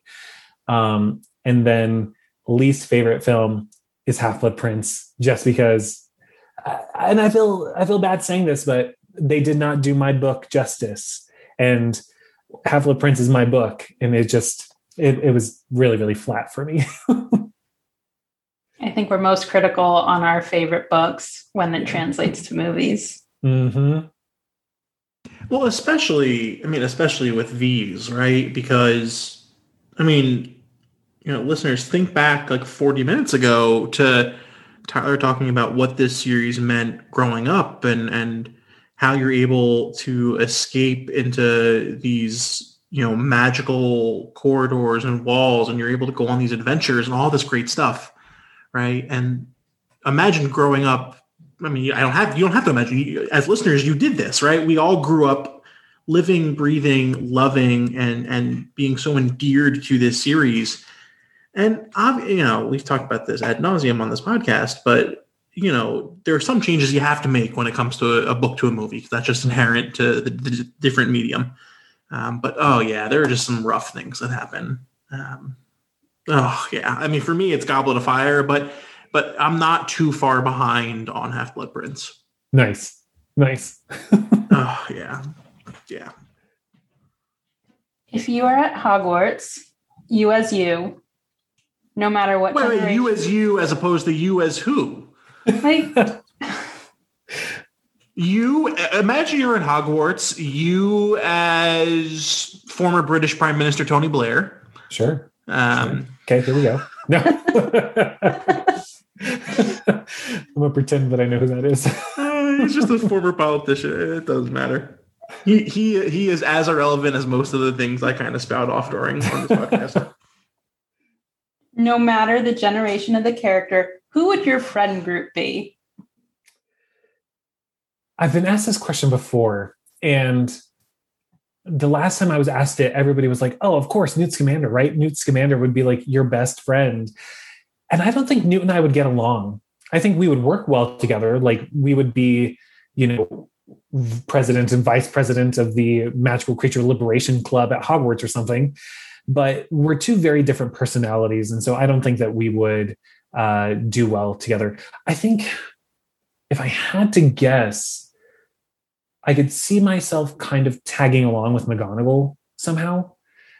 Um, and then least favorite film is Half Blood Prince, just because. And I feel I feel bad saying this, but they did not do my book justice. And Half Blood Prince is my book, and it just it, it was really really flat for me. I think we're most critical on our favorite books when it translates to movies. Mm-hmm. Well, especially, I mean, especially with these, right? Because, I mean, you know, listeners, think back like 40 minutes ago to Tyler talking about what this series meant growing up and, and how you're able to escape into these, you know, magical corridors and walls and you're able to go on these adventures and all this great stuff, right? And imagine growing up I mean, I don't have you don't have to imagine as listeners you did this, right? We all grew up living, breathing, loving, and and being so endeared to this series. And i you know, we've talked about this ad nauseum on this podcast, but you know, there are some changes you have to make when it comes to a, a book to a movie. That's just inherent to the, the different medium. Um, but oh yeah, there are just some rough things that happen. Um, oh yeah, I mean, for me, it's Goblet of Fire, but but I'm not too far behind on Half Blood Prince. Nice, nice. oh yeah, yeah. If you are at Hogwarts, you as you, no matter what. Wait, wait, you as you, as opposed to you as who? Like. you imagine you're in Hogwarts. You as former British Prime Minister Tony Blair. Sure. Um, sure. Okay, here we go. No. I'm gonna pretend that I know who that is. uh, he's just a former politician. It doesn't matter. He he he is as irrelevant as most of the things I kind of spout off during on this podcast. No matter the generation of the character, who would your friend group be? I've been asked this question before, and the last time I was asked it, everybody was like, "Oh, of course, Newt Scamander, right? Newt Scamander would be like your best friend." And I don't think Newt and I would get along. I think we would work well together. Like we would be, you know, president and vice president of the Magical Creature Liberation Club at Hogwarts or something. But we're two very different personalities. And so I don't think that we would uh, do well together. I think if I had to guess, I could see myself kind of tagging along with McGonagall somehow.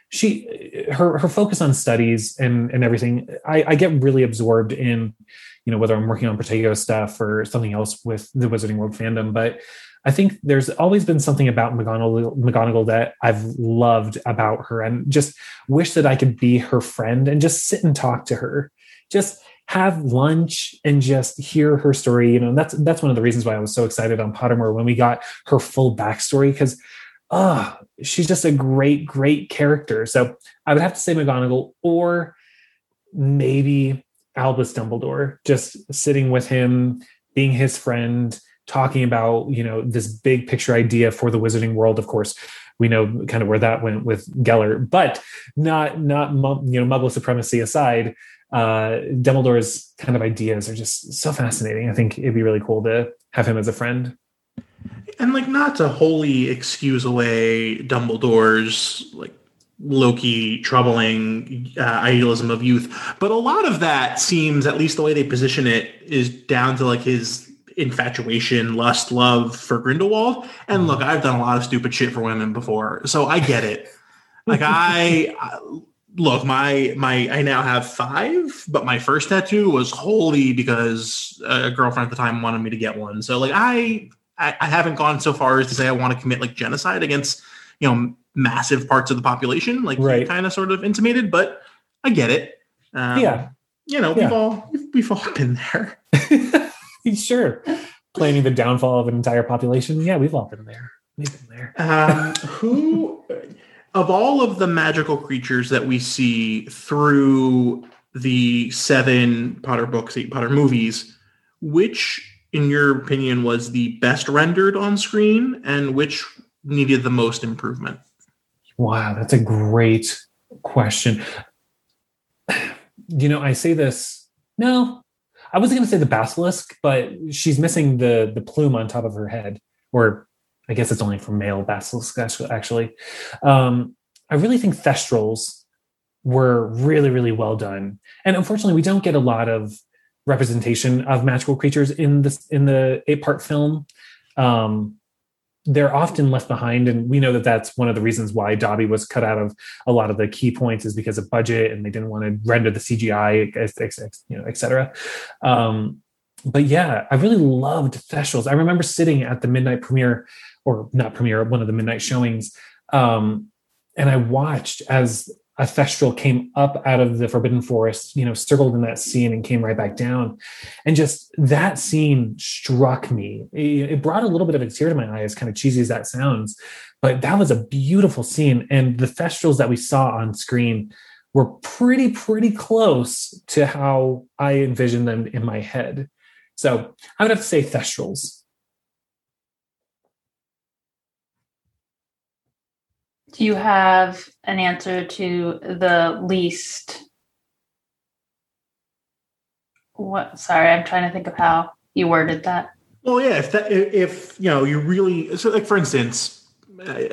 She her her focus on studies and and everything I, I get really absorbed in you know whether i'm working on protego stuff or something else with the wizarding world fandom. But i think there's always been something about McGonagall, McGonagall that i've loved about her and just wish that i could be her friend and just sit and talk to her. Just have lunch and just hear her story you know that's that's one of the reasons why i was so excited on pottermore when we got her full backstory because oh, ah, she's just a great, great character. So I would have to say McGonagall or maybe Albus Dumbledore, just sitting with him, being his friend, talking about, you know, this big picture idea for the wizarding world. Of course, we know kind of where that went with Gellert, but not, not, you know, Muggle supremacy aside, uh, Dumbledore's kind of ideas are just so fascinating. I think it'd be really cool to have him as a friend and like not to wholly excuse away Dumbledore's like Loki troubling uh, idealism of youth, but a lot of that seems, at least the way they position it, is down to like his infatuation, lust, love for Grindelwald. And look, I've done a lot of stupid shit for women before, so I get it. Like I. look my my i now have five but my first tattoo was wholly because a girlfriend at the time wanted me to get one so like i I, I haven't gone so far as to say I want to commit like genocide against you know massive parts of the population, like right. kind of sort of intimated. But I get it. Um, yeah, you know, yeah. we've all we've all been there. sure, planning the downfall of an entire population. Yeah, we've all been there. We've been there. Um, who of all of the magical creatures that we see through the seven Potter books, eight Potter movies, which in your opinion, was the best rendered on screen and which needed the most improvement? Wow, that's a great question. You know, I say this, no, I wasn't going to say the basilisk, but she's missing the the plume on top of her head, or I guess it's only for male basilisk actually. Um, I really think Thestrals were really, really well done, and unfortunately, we don't get a lot of representation of magical creatures in the in the eight part film. Um, they're often left behind, and we know that that's one of the reasons why Dobby was cut out of a lot of the key points is because of budget, and they didn't want to render the CGI, you know, etc. Um, but yeah, I really loved Thestrals. I remember sitting at the midnight premiere, or not premiere, one of the midnight showings, um, and I watched as a thestral came up out of the forbidden forest you know circled in that scene and came right back down. And just that scene struck me. It, brought a little bit of a tear to my eye as kind of cheesy as that sounds but that was a beautiful scene. And the thestrals that we saw on screen were pretty pretty close to how i envisioned them in my head. So i would have to say thestrals Do you have an answer to the least? What? Sorry, I'm trying to think of how you worded that. Well, yeah. If that, if you know, you really so, like for instance, I,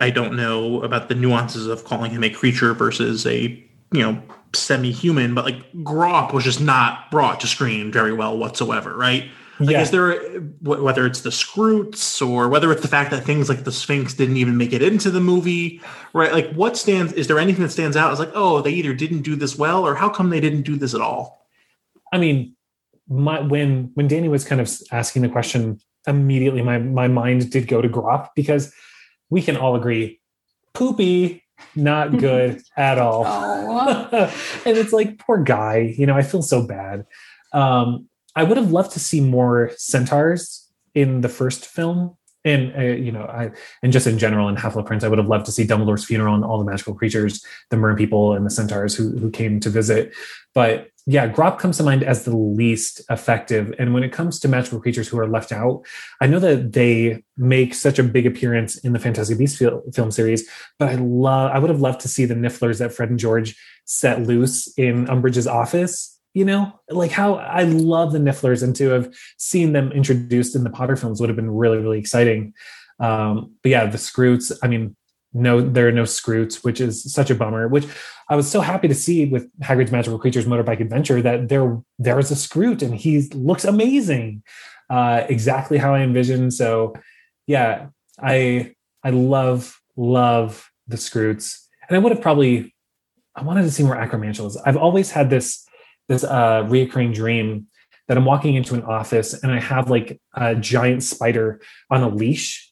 I I don't know about the nuances of calling him a creature versus a you know semi-human, but like Grawp was just not brought to screen very well whatsoever, right? Like, yeah. is there whether it's the Skrewts or whether it's the fact that things like the Sphinx didn't even make it into the movie, right? Like, what stands? Is there anything that stands out? It's like, oh, they either didn't do this well, or how come they didn't do this at all? I mean, my when when Danny was kind of asking the question, immediately my my mind did go to Grawp because we can all agree, poopy, not good at all. and it's like, poor guy. You know, I feel so bad. Um, I would have loved to see more centaurs in the first film. And uh, you know, I and just in general in Half Blood Prince, I would have loved to see Dumbledore's funeral and all the magical creatures, the Mer people and the centaurs who who came to visit. But yeah, Grawp comes to mind as the least effective. And when it comes to magical creatures who are left out, I know that they make such a big appearance in the Fantastic Beasts film series, but I love I would have loved to see the Nifflers that Fred and George set loose in Umbridge's office you know like how i love the nifflers and to have seen them introduced in the potter films would have been really really exciting. Um but yeah the Skrewts i mean no there are no Skrewts which is such a bummer which i was so happy to see with hagrid's magical creatures motorbike adventure that there there is a Skrewt and he looks amazing uh exactly how i envisioned. So yeah i i love love the Skrewts and i would have probably i wanted to see more acromantulas i've always had this this uh, reoccurring dream that I'm walking into an office and I have like a giant spider on a leash.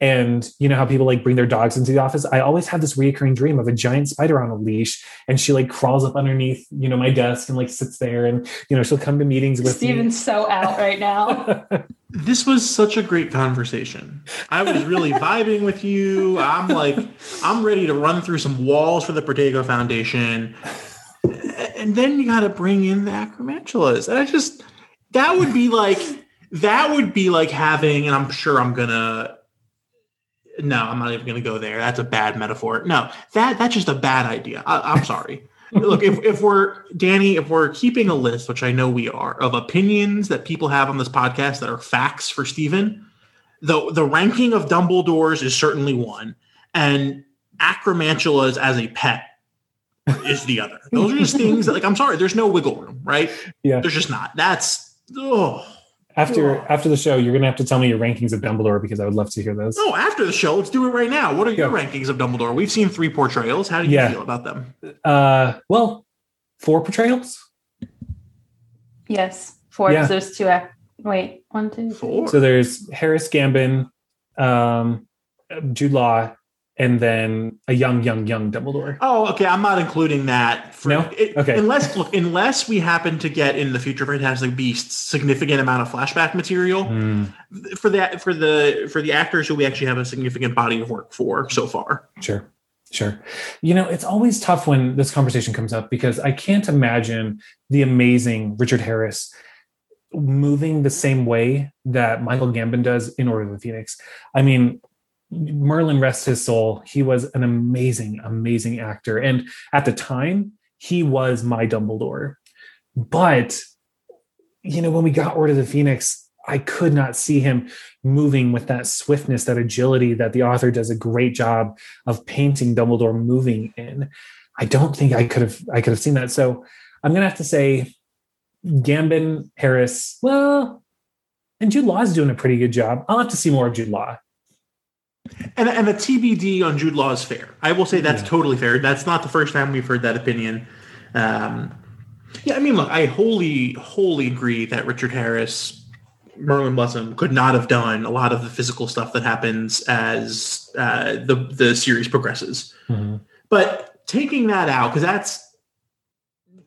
And you know how people like bring their dogs into the office? I always have this reoccurring dream of a giant spider on a leash, and she like crawls up underneath, you know, my desk and like sits there, and you know she'll come to meetings with Steven's me. so out right now. this was such a great conversation. I was really vibing with you. I'm like, I'm ready to run through some walls for the Protego Foundation and then you got to bring in the acromantulas. And I just that would be like that would be like having, and I'm sure I'm gonna. No, I'm not even gonna go there. That's a bad metaphor. No, that that's just a bad idea. I, I'm sorry. Look, if, if we're Danny, if we're keeping a list, which I know we are, of opinions that people have on this podcast that are facts for Stephen, the the ranking of Dumbledores is certainly one, and acromantulas as a pet is the other. Those are just things that, like, I'm sorry, there's no wiggle room, right? Yeah. There's just not. That's, oh. After after the show, you're gonna have to tell me your rankings of Dumbledore because I would love to hear those. No, after the show, let's do it right now. What are your rankings of Dumbledore? We've seen three portrayals. How do you yeah. feel about them? Uh, well, four portrayals. Yes, four. Yeah. There's two. Act- wait, one, two, four. So there's Harris Gambon, um, Jude Law, and then a young, young, young Dumbledore. Oh, okay. I'm not including that. For, no. It, okay. Unless look, unless we happen to get in the future Fantastic Beasts significant amount of flashback material mm. for that for the for the actors who we actually have a significant body of work for so far. Sure. Sure. You know, it's always tough when this conversation comes up because I can't imagine the amazing Richard Harris moving the same way that Michael Gambon does in Order of the Phoenix. I mean, Merlin rest his soul. He was an amazing, amazing actor. And at the time, he was my Dumbledore. But, you know, when we got Order of the Phoenix, I could not see him moving with that swiftness, that agility that the author does a great job of painting Dumbledore moving in. I don't think I could have I could have seen that. So I'm gonna have to say Gambon, Harris, well, and Jude Law is doing a pretty good job. I'll have to see more of Jude Law. And and the TBD on Jude Law is fair. I will say that's Yeah. totally fair. That's not the first time we've heard that opinion. Um, yeah, I mean, look, I wholly, wholly agree that Richard Harris, Merlin Blossom could not have done a lot of the physical stuff that happens as uh, the the series progresses. Mhm. But taking that out, because that's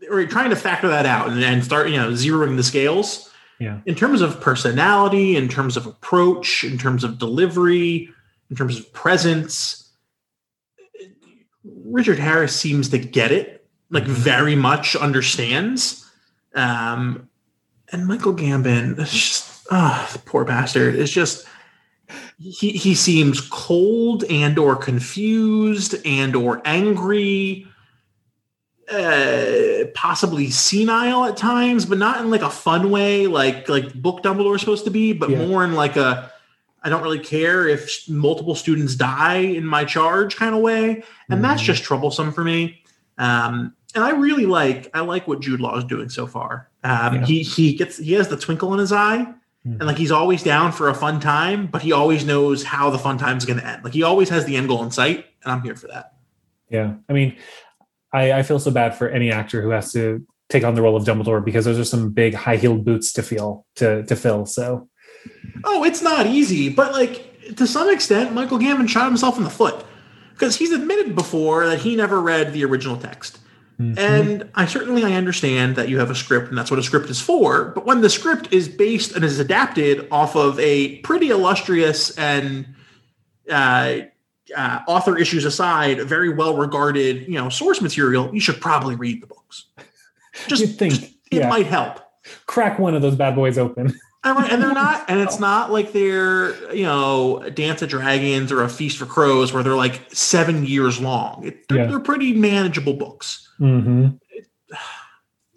or trying to factor that out and, and start, you know, zeroing the scales. Yeah. In terms of personality, in terms of approach, in terms of delivery, in terms of presence, Richard Harris seems to get it, like very much understands. Um, and Michael Gambon, it's just ah, the poor bastard. It's just he he seems cold and or confused and or angry uh possibly senile at times but not in like a fun way like like book dumbledore is supposed to be but Yeah. more in like a i don't really care if multiple students die in my charge kind of way and that's Mhm. just troublesome for me um and i really like i like what jude law is doing so far um Yeah. he he gets he has the twinkle in his eye and like he's always down for a fun time, but he always knows how the fun time is going to end. Like he always has the end goal in sight, and I'm here for that. Yeah. I mean, I, I feel so bad for any actor who has to take on the role of Dumbledore because those are some big high heeled boots to feel to to fill. So Oh, it's not easy, but like to some extent, Michael Gambon shot himself in the foot because he's admitted before that he never read the original text. mhm. And I certainly I understand that you have a script and that's what a script is for. But when the script is based and is adapted off of a pretty illustrious and uh, uh, author issues aside, very well regarded, you know, source material, you should probably read the books. Just You'd think, just- it yeah. might help. crack one of those bad boys open. And, right, and they're not, and it's not like they're, you know, Dance of Dragons or A Feast for Crows where they're like seven years long. It, they're, Yeah. they're pretty manageable books. hmm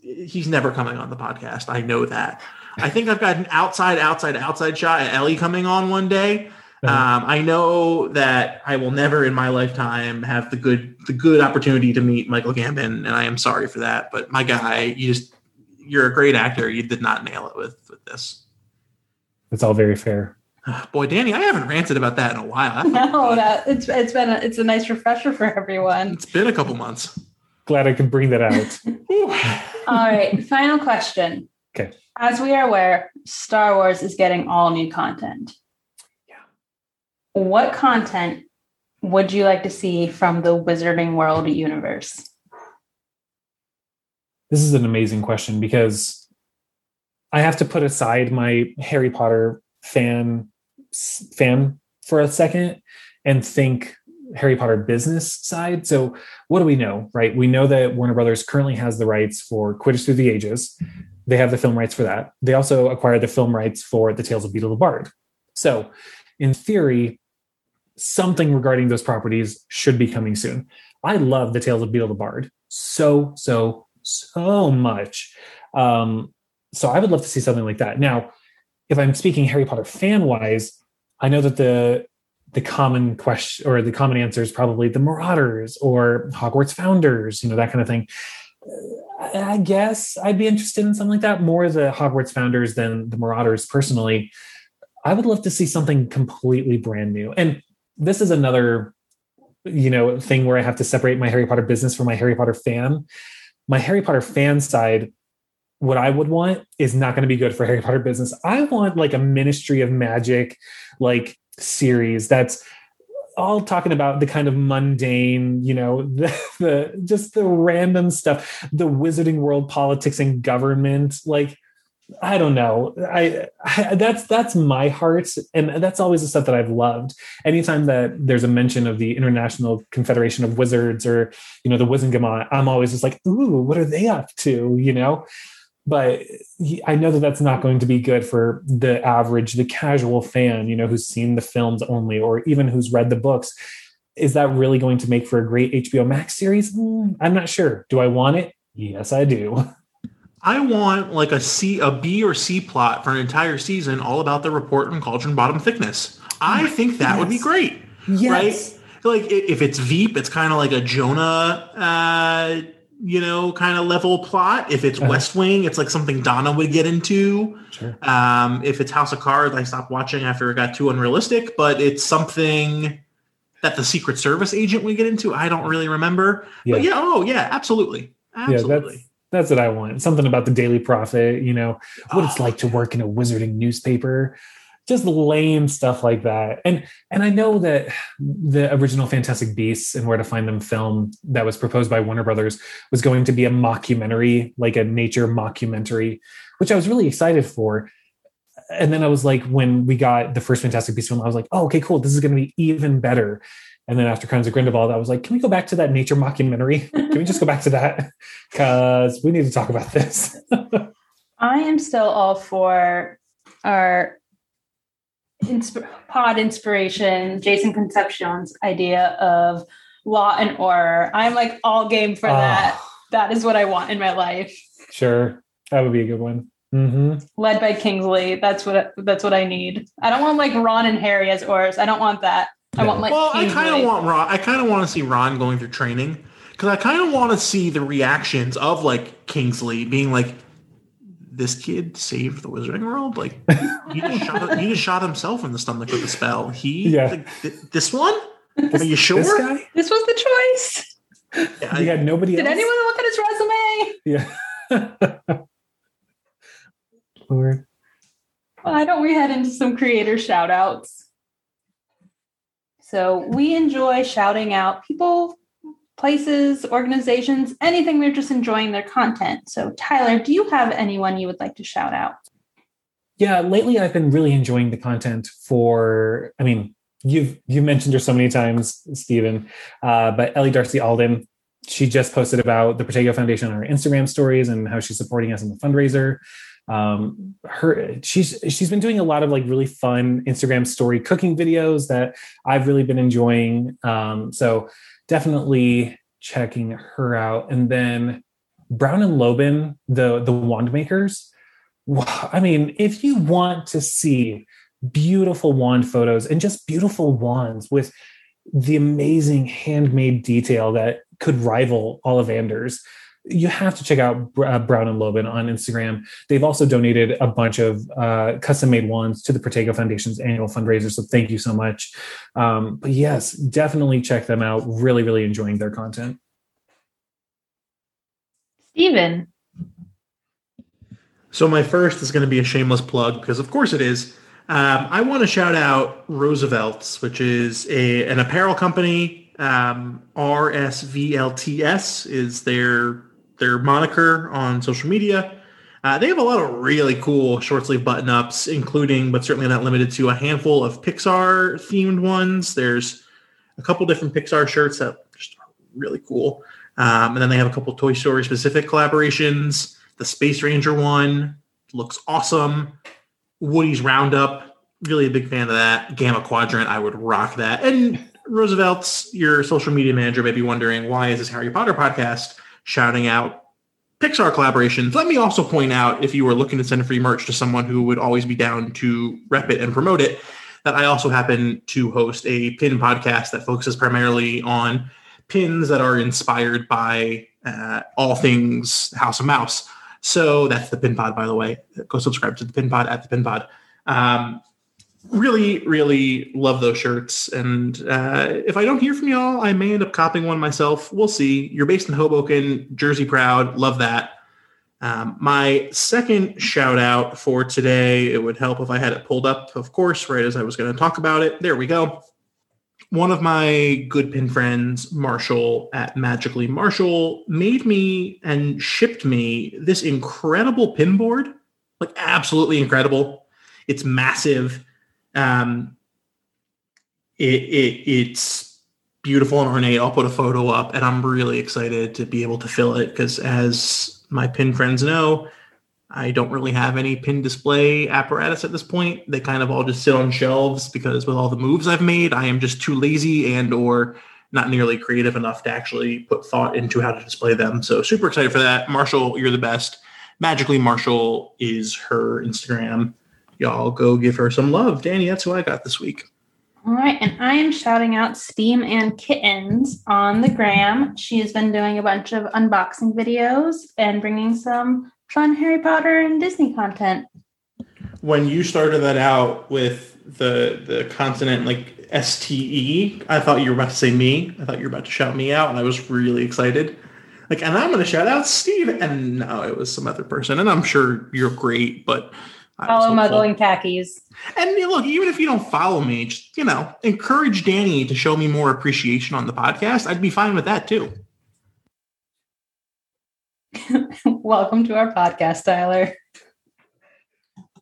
he's never coming on the podcast. I know that. I think I've got an outside, outside, outside shot at Ellie coming on one day. Uh-huh. Um, I know that I will never in my lifetime have the good the good opportunity to meet Michael Gambon, and I am sorry for that. But my guy, you just you're a great actor. You did not nail it with with this. It's all very fair. Boy, Danny, I haven't ranted about that in a while. No, that it's it's been a, it's a nice refresher for everyone. It's been a couple months. Glad I could bring that out. All right, final question. Okay. As we are aware, Star Wars is getting all new content. Yeah. What content would you like to see from the Wizarding World universe? this is an amazing question because I have to put aside my Harry Potter fan fan for a second and think Harry Potter business side. So, what do we know, right? We know that Warner Brothers currently has the rights for Quidditch Through the Ages. They have the film rights for that. They also acquired the film rights for The Tales of Beedle the Bard. So, in theory, something regarding those properties should be coming soon. I love The Tales of Beedle the Bard so, so, so much. Um, so I would love to see something like that. Now, if I'm speaking Harry Potter fan wise, I know that the the common question or the common answer is probably the Marauders or Hogwarts Founders, you know, that kind of thing. Uh, I guess I'd be interested in something like that. More the Hogwarts Founders than the Marauders personally. I would love to see something completely brand new. And this is another, you know, thing where I have to separate my Harry Potter business from my Harry Potter fan. My Harry Potter fan side what I would want is not going to be good for Harry Potter business. I want like a Ministry of Magic like series that's all talking about the kind of mundane, you know, the, the just the random stuff, the wizarding world politics and government like I don't know. I, I that's that's my heart and that's always the stuff that I've loved. Anytime that there's a mention of the International Confederation of Wizards or you know the Wizengamot, I'm always just like, "Ooh, what are they up to?" you know? But I know that that's not going to be good for the average, the casual fan, you know, who's seen the films only, or even who's read the books. Is that really going to make for a great HBO Max series? Mm, I'm not sure. Do I want it? Yes, I do. I want like a C, a B or C plot for an entire season, all about the report on cauldron bottom thickness. I think that would be Yes. great, right? Like if it's Veep, it's kind of like a Jonah uh, you know, kind of level plot. If it's Uh-huh. West Wing, it's like something Donna would get into. Sure. Um, if it's House of Cards, I stopped watching after it got too unrealistic, but it's something that the Secret Service agent would get into. I don't really remember. Yeah. But yeah, oh yeah, absolutely. Yeah, Absolutely. that's that's what I want. Something about the Daily Prophet, you know, what it's Oh, like to work in a wizarding newspaper. Just lame stuff like that. And and I know that the original Fantastic Beasts and Where to Find Them film that was proposed by Warner Brothers was going to be a mockumentary, like a nature mockumentary, which I was really excited for. And then I was like, when we got the first Fantastic Beasts film, I was like, oh, okay, cool. This is going to be even better. And then after Crimes of Grindelwald, I was like, can we go back to that nature mockumentary? Can we just go back to that? Because we need to talk about this. I am still all for our insp- pod inspiration, Jason Concepcion's idea of law and order. I'm like all game for that. Oh, That is what I want in my life. sure. That would be a good one. Mm-hmm. Led by Kingsley. That's what that's what I need. I don't want like Ron and Harry as Aurors. I don't want that. I No. want like well, I kind of want Ron. I kind of want to see Ron going through training because I kind of want to see the reactions of like Kingsley being like, "This kid saved the Wizarding World. Like, he just shot. He just shot himself in the stomach with a spell. He, Yeah. like, th- this one. Are you sure? This guy? This was the choice. Yeah, You I- got nobody Did else? anyone look at his resume? Yeah. Lord. Why don't we head into some creator shout outs? So we enjoy shouting out people, places, organizations, anything we're just enjoying their content. So Tyler, do you have anyone you would like to shout out? Yeah, lately I've been really enjoying the content for. I mean, you've you've mentioned her so many times, Stephen, uh, but Ellie Darcey Alden. She just posted about the Protego Foundation on her Instagram stories and how she's supporting us in the fundraiser. Um, her she's she's been doing a lot of like really fun Instagram story cooking videos that I've really been enjoying. Um, so definitely checking her out. And then Brown and Lobin, the the wand makers. I mean, if you want to see beautiful wand photos and just beautiful wands with the amazing handmade detail that could rival Ollivander's, you have to check out uh, Brown and Lobin on Instagram. They've also donated a bunch of uh, custom made wands to the Protego Foundation's annual fundraiser. So thank you so much. Um, but yes, definitely check them out. Really, really enjoying their content. Steven. So my first is going to be a shameless plug because, of course, it is. Um, I want to shout out Roosevelt's, which is a an apparel company. Um, RSVLTS is their their moniker on social media. Uh, they have a lot of really cool short sleeve button ups, including, but certainly not limited to, a handful of Pixar themed ones. There's a couple different Pixar shirts that just are really cool. Um, and then they have a couple Toy Story specific collaborations. The Space Ranger one looks awesome. Woody's Roundup, really a big fan of that. Gamma Quadrant, I would rock that. And Roosevelt's, your social media manager, may be wondering why is this Harry Potter podcast shouting out Pixar collaborations? Let me also point out, if you were looking to send free merch to someone who would always be down to rep it and promote it, that I also happen to host a pin podcast that focuses primarily on pins that are inspired by uh, all things House of Mouse. So that's the Pin Pod, by the way. Go subscribe to the Pin Pod at the Pin Pod. Um, really, really love those shirts. And uh, if I don't hear from y'all, I may end up copying one myself. We'll see. You're based in Hoboken, Jersey proud. Love that. Um, my second shout out for today, it would help if I had it pulled up, of course, right as I was going to talk about it. There we go one of my good pin friends, Marshall at Magically Marshall, made me and shipped me this incredible pin board, like absolutely incredible. It's massive. Um, it, it it's beautiful and ornate. I'll put a photo up, and I'm really excited to be able to fill it because, as my pin friends know, I don't really have any pin display apparatus at this point. They kind of all just sit on shelves because with all the moves I've made, I am just too lazy and or not nearly creative enough to actually put thought into how to display them. So super excited for that. Marshall, you're the best. Magically Marshall is her Instagram. Y'all go give her some love. Danny, that's who I got this week. All right, and I am shouting out Steam and Kittens on the gram. She has been doing a bunch of unboxing videos and bringing some fun Harry Potter and Disney content. When you started that out with the the consonant like S T E, I thought you were about to say me. I thought you were about to shout me out, and I was really excited. Like, and I'm going to shout out Steve, and no, it was some other person, and I'm sure you're great, but I was Follow hopeful. Muggling Khakis. And look, even if you don't follow me, just you know, encourage Danny to show me more appreciation on the podcast. I'd be fine with that too. Welcome to our podcast, Tyler.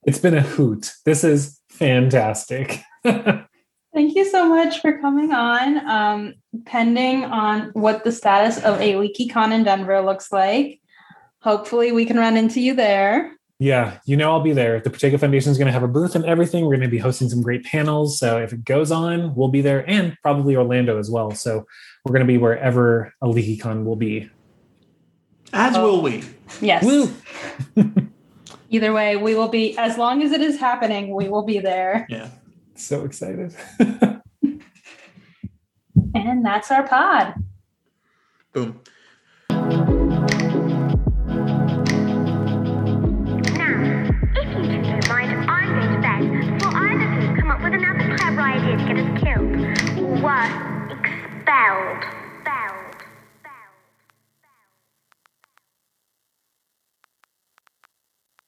It's been a hoot. This is fantastic. Thank you so much for coming on. Um, pending on what the status of a LeakyCon in Denver looks like, hopefully we can run into you there. Yeah, you know I'll be there. The Protego Foundation is going to have a booth and everything. We're going to be hosting some great panels. So if it goes on, we'll be there, and probably Orlando as well. So we're going to be wherever a LeakyCon will be. As Oh. will we. Yes. Woo! Either way, we will be, as long as it is happening, we will be there. Yeah. So excited. And that's our pod. Boom. were expelled.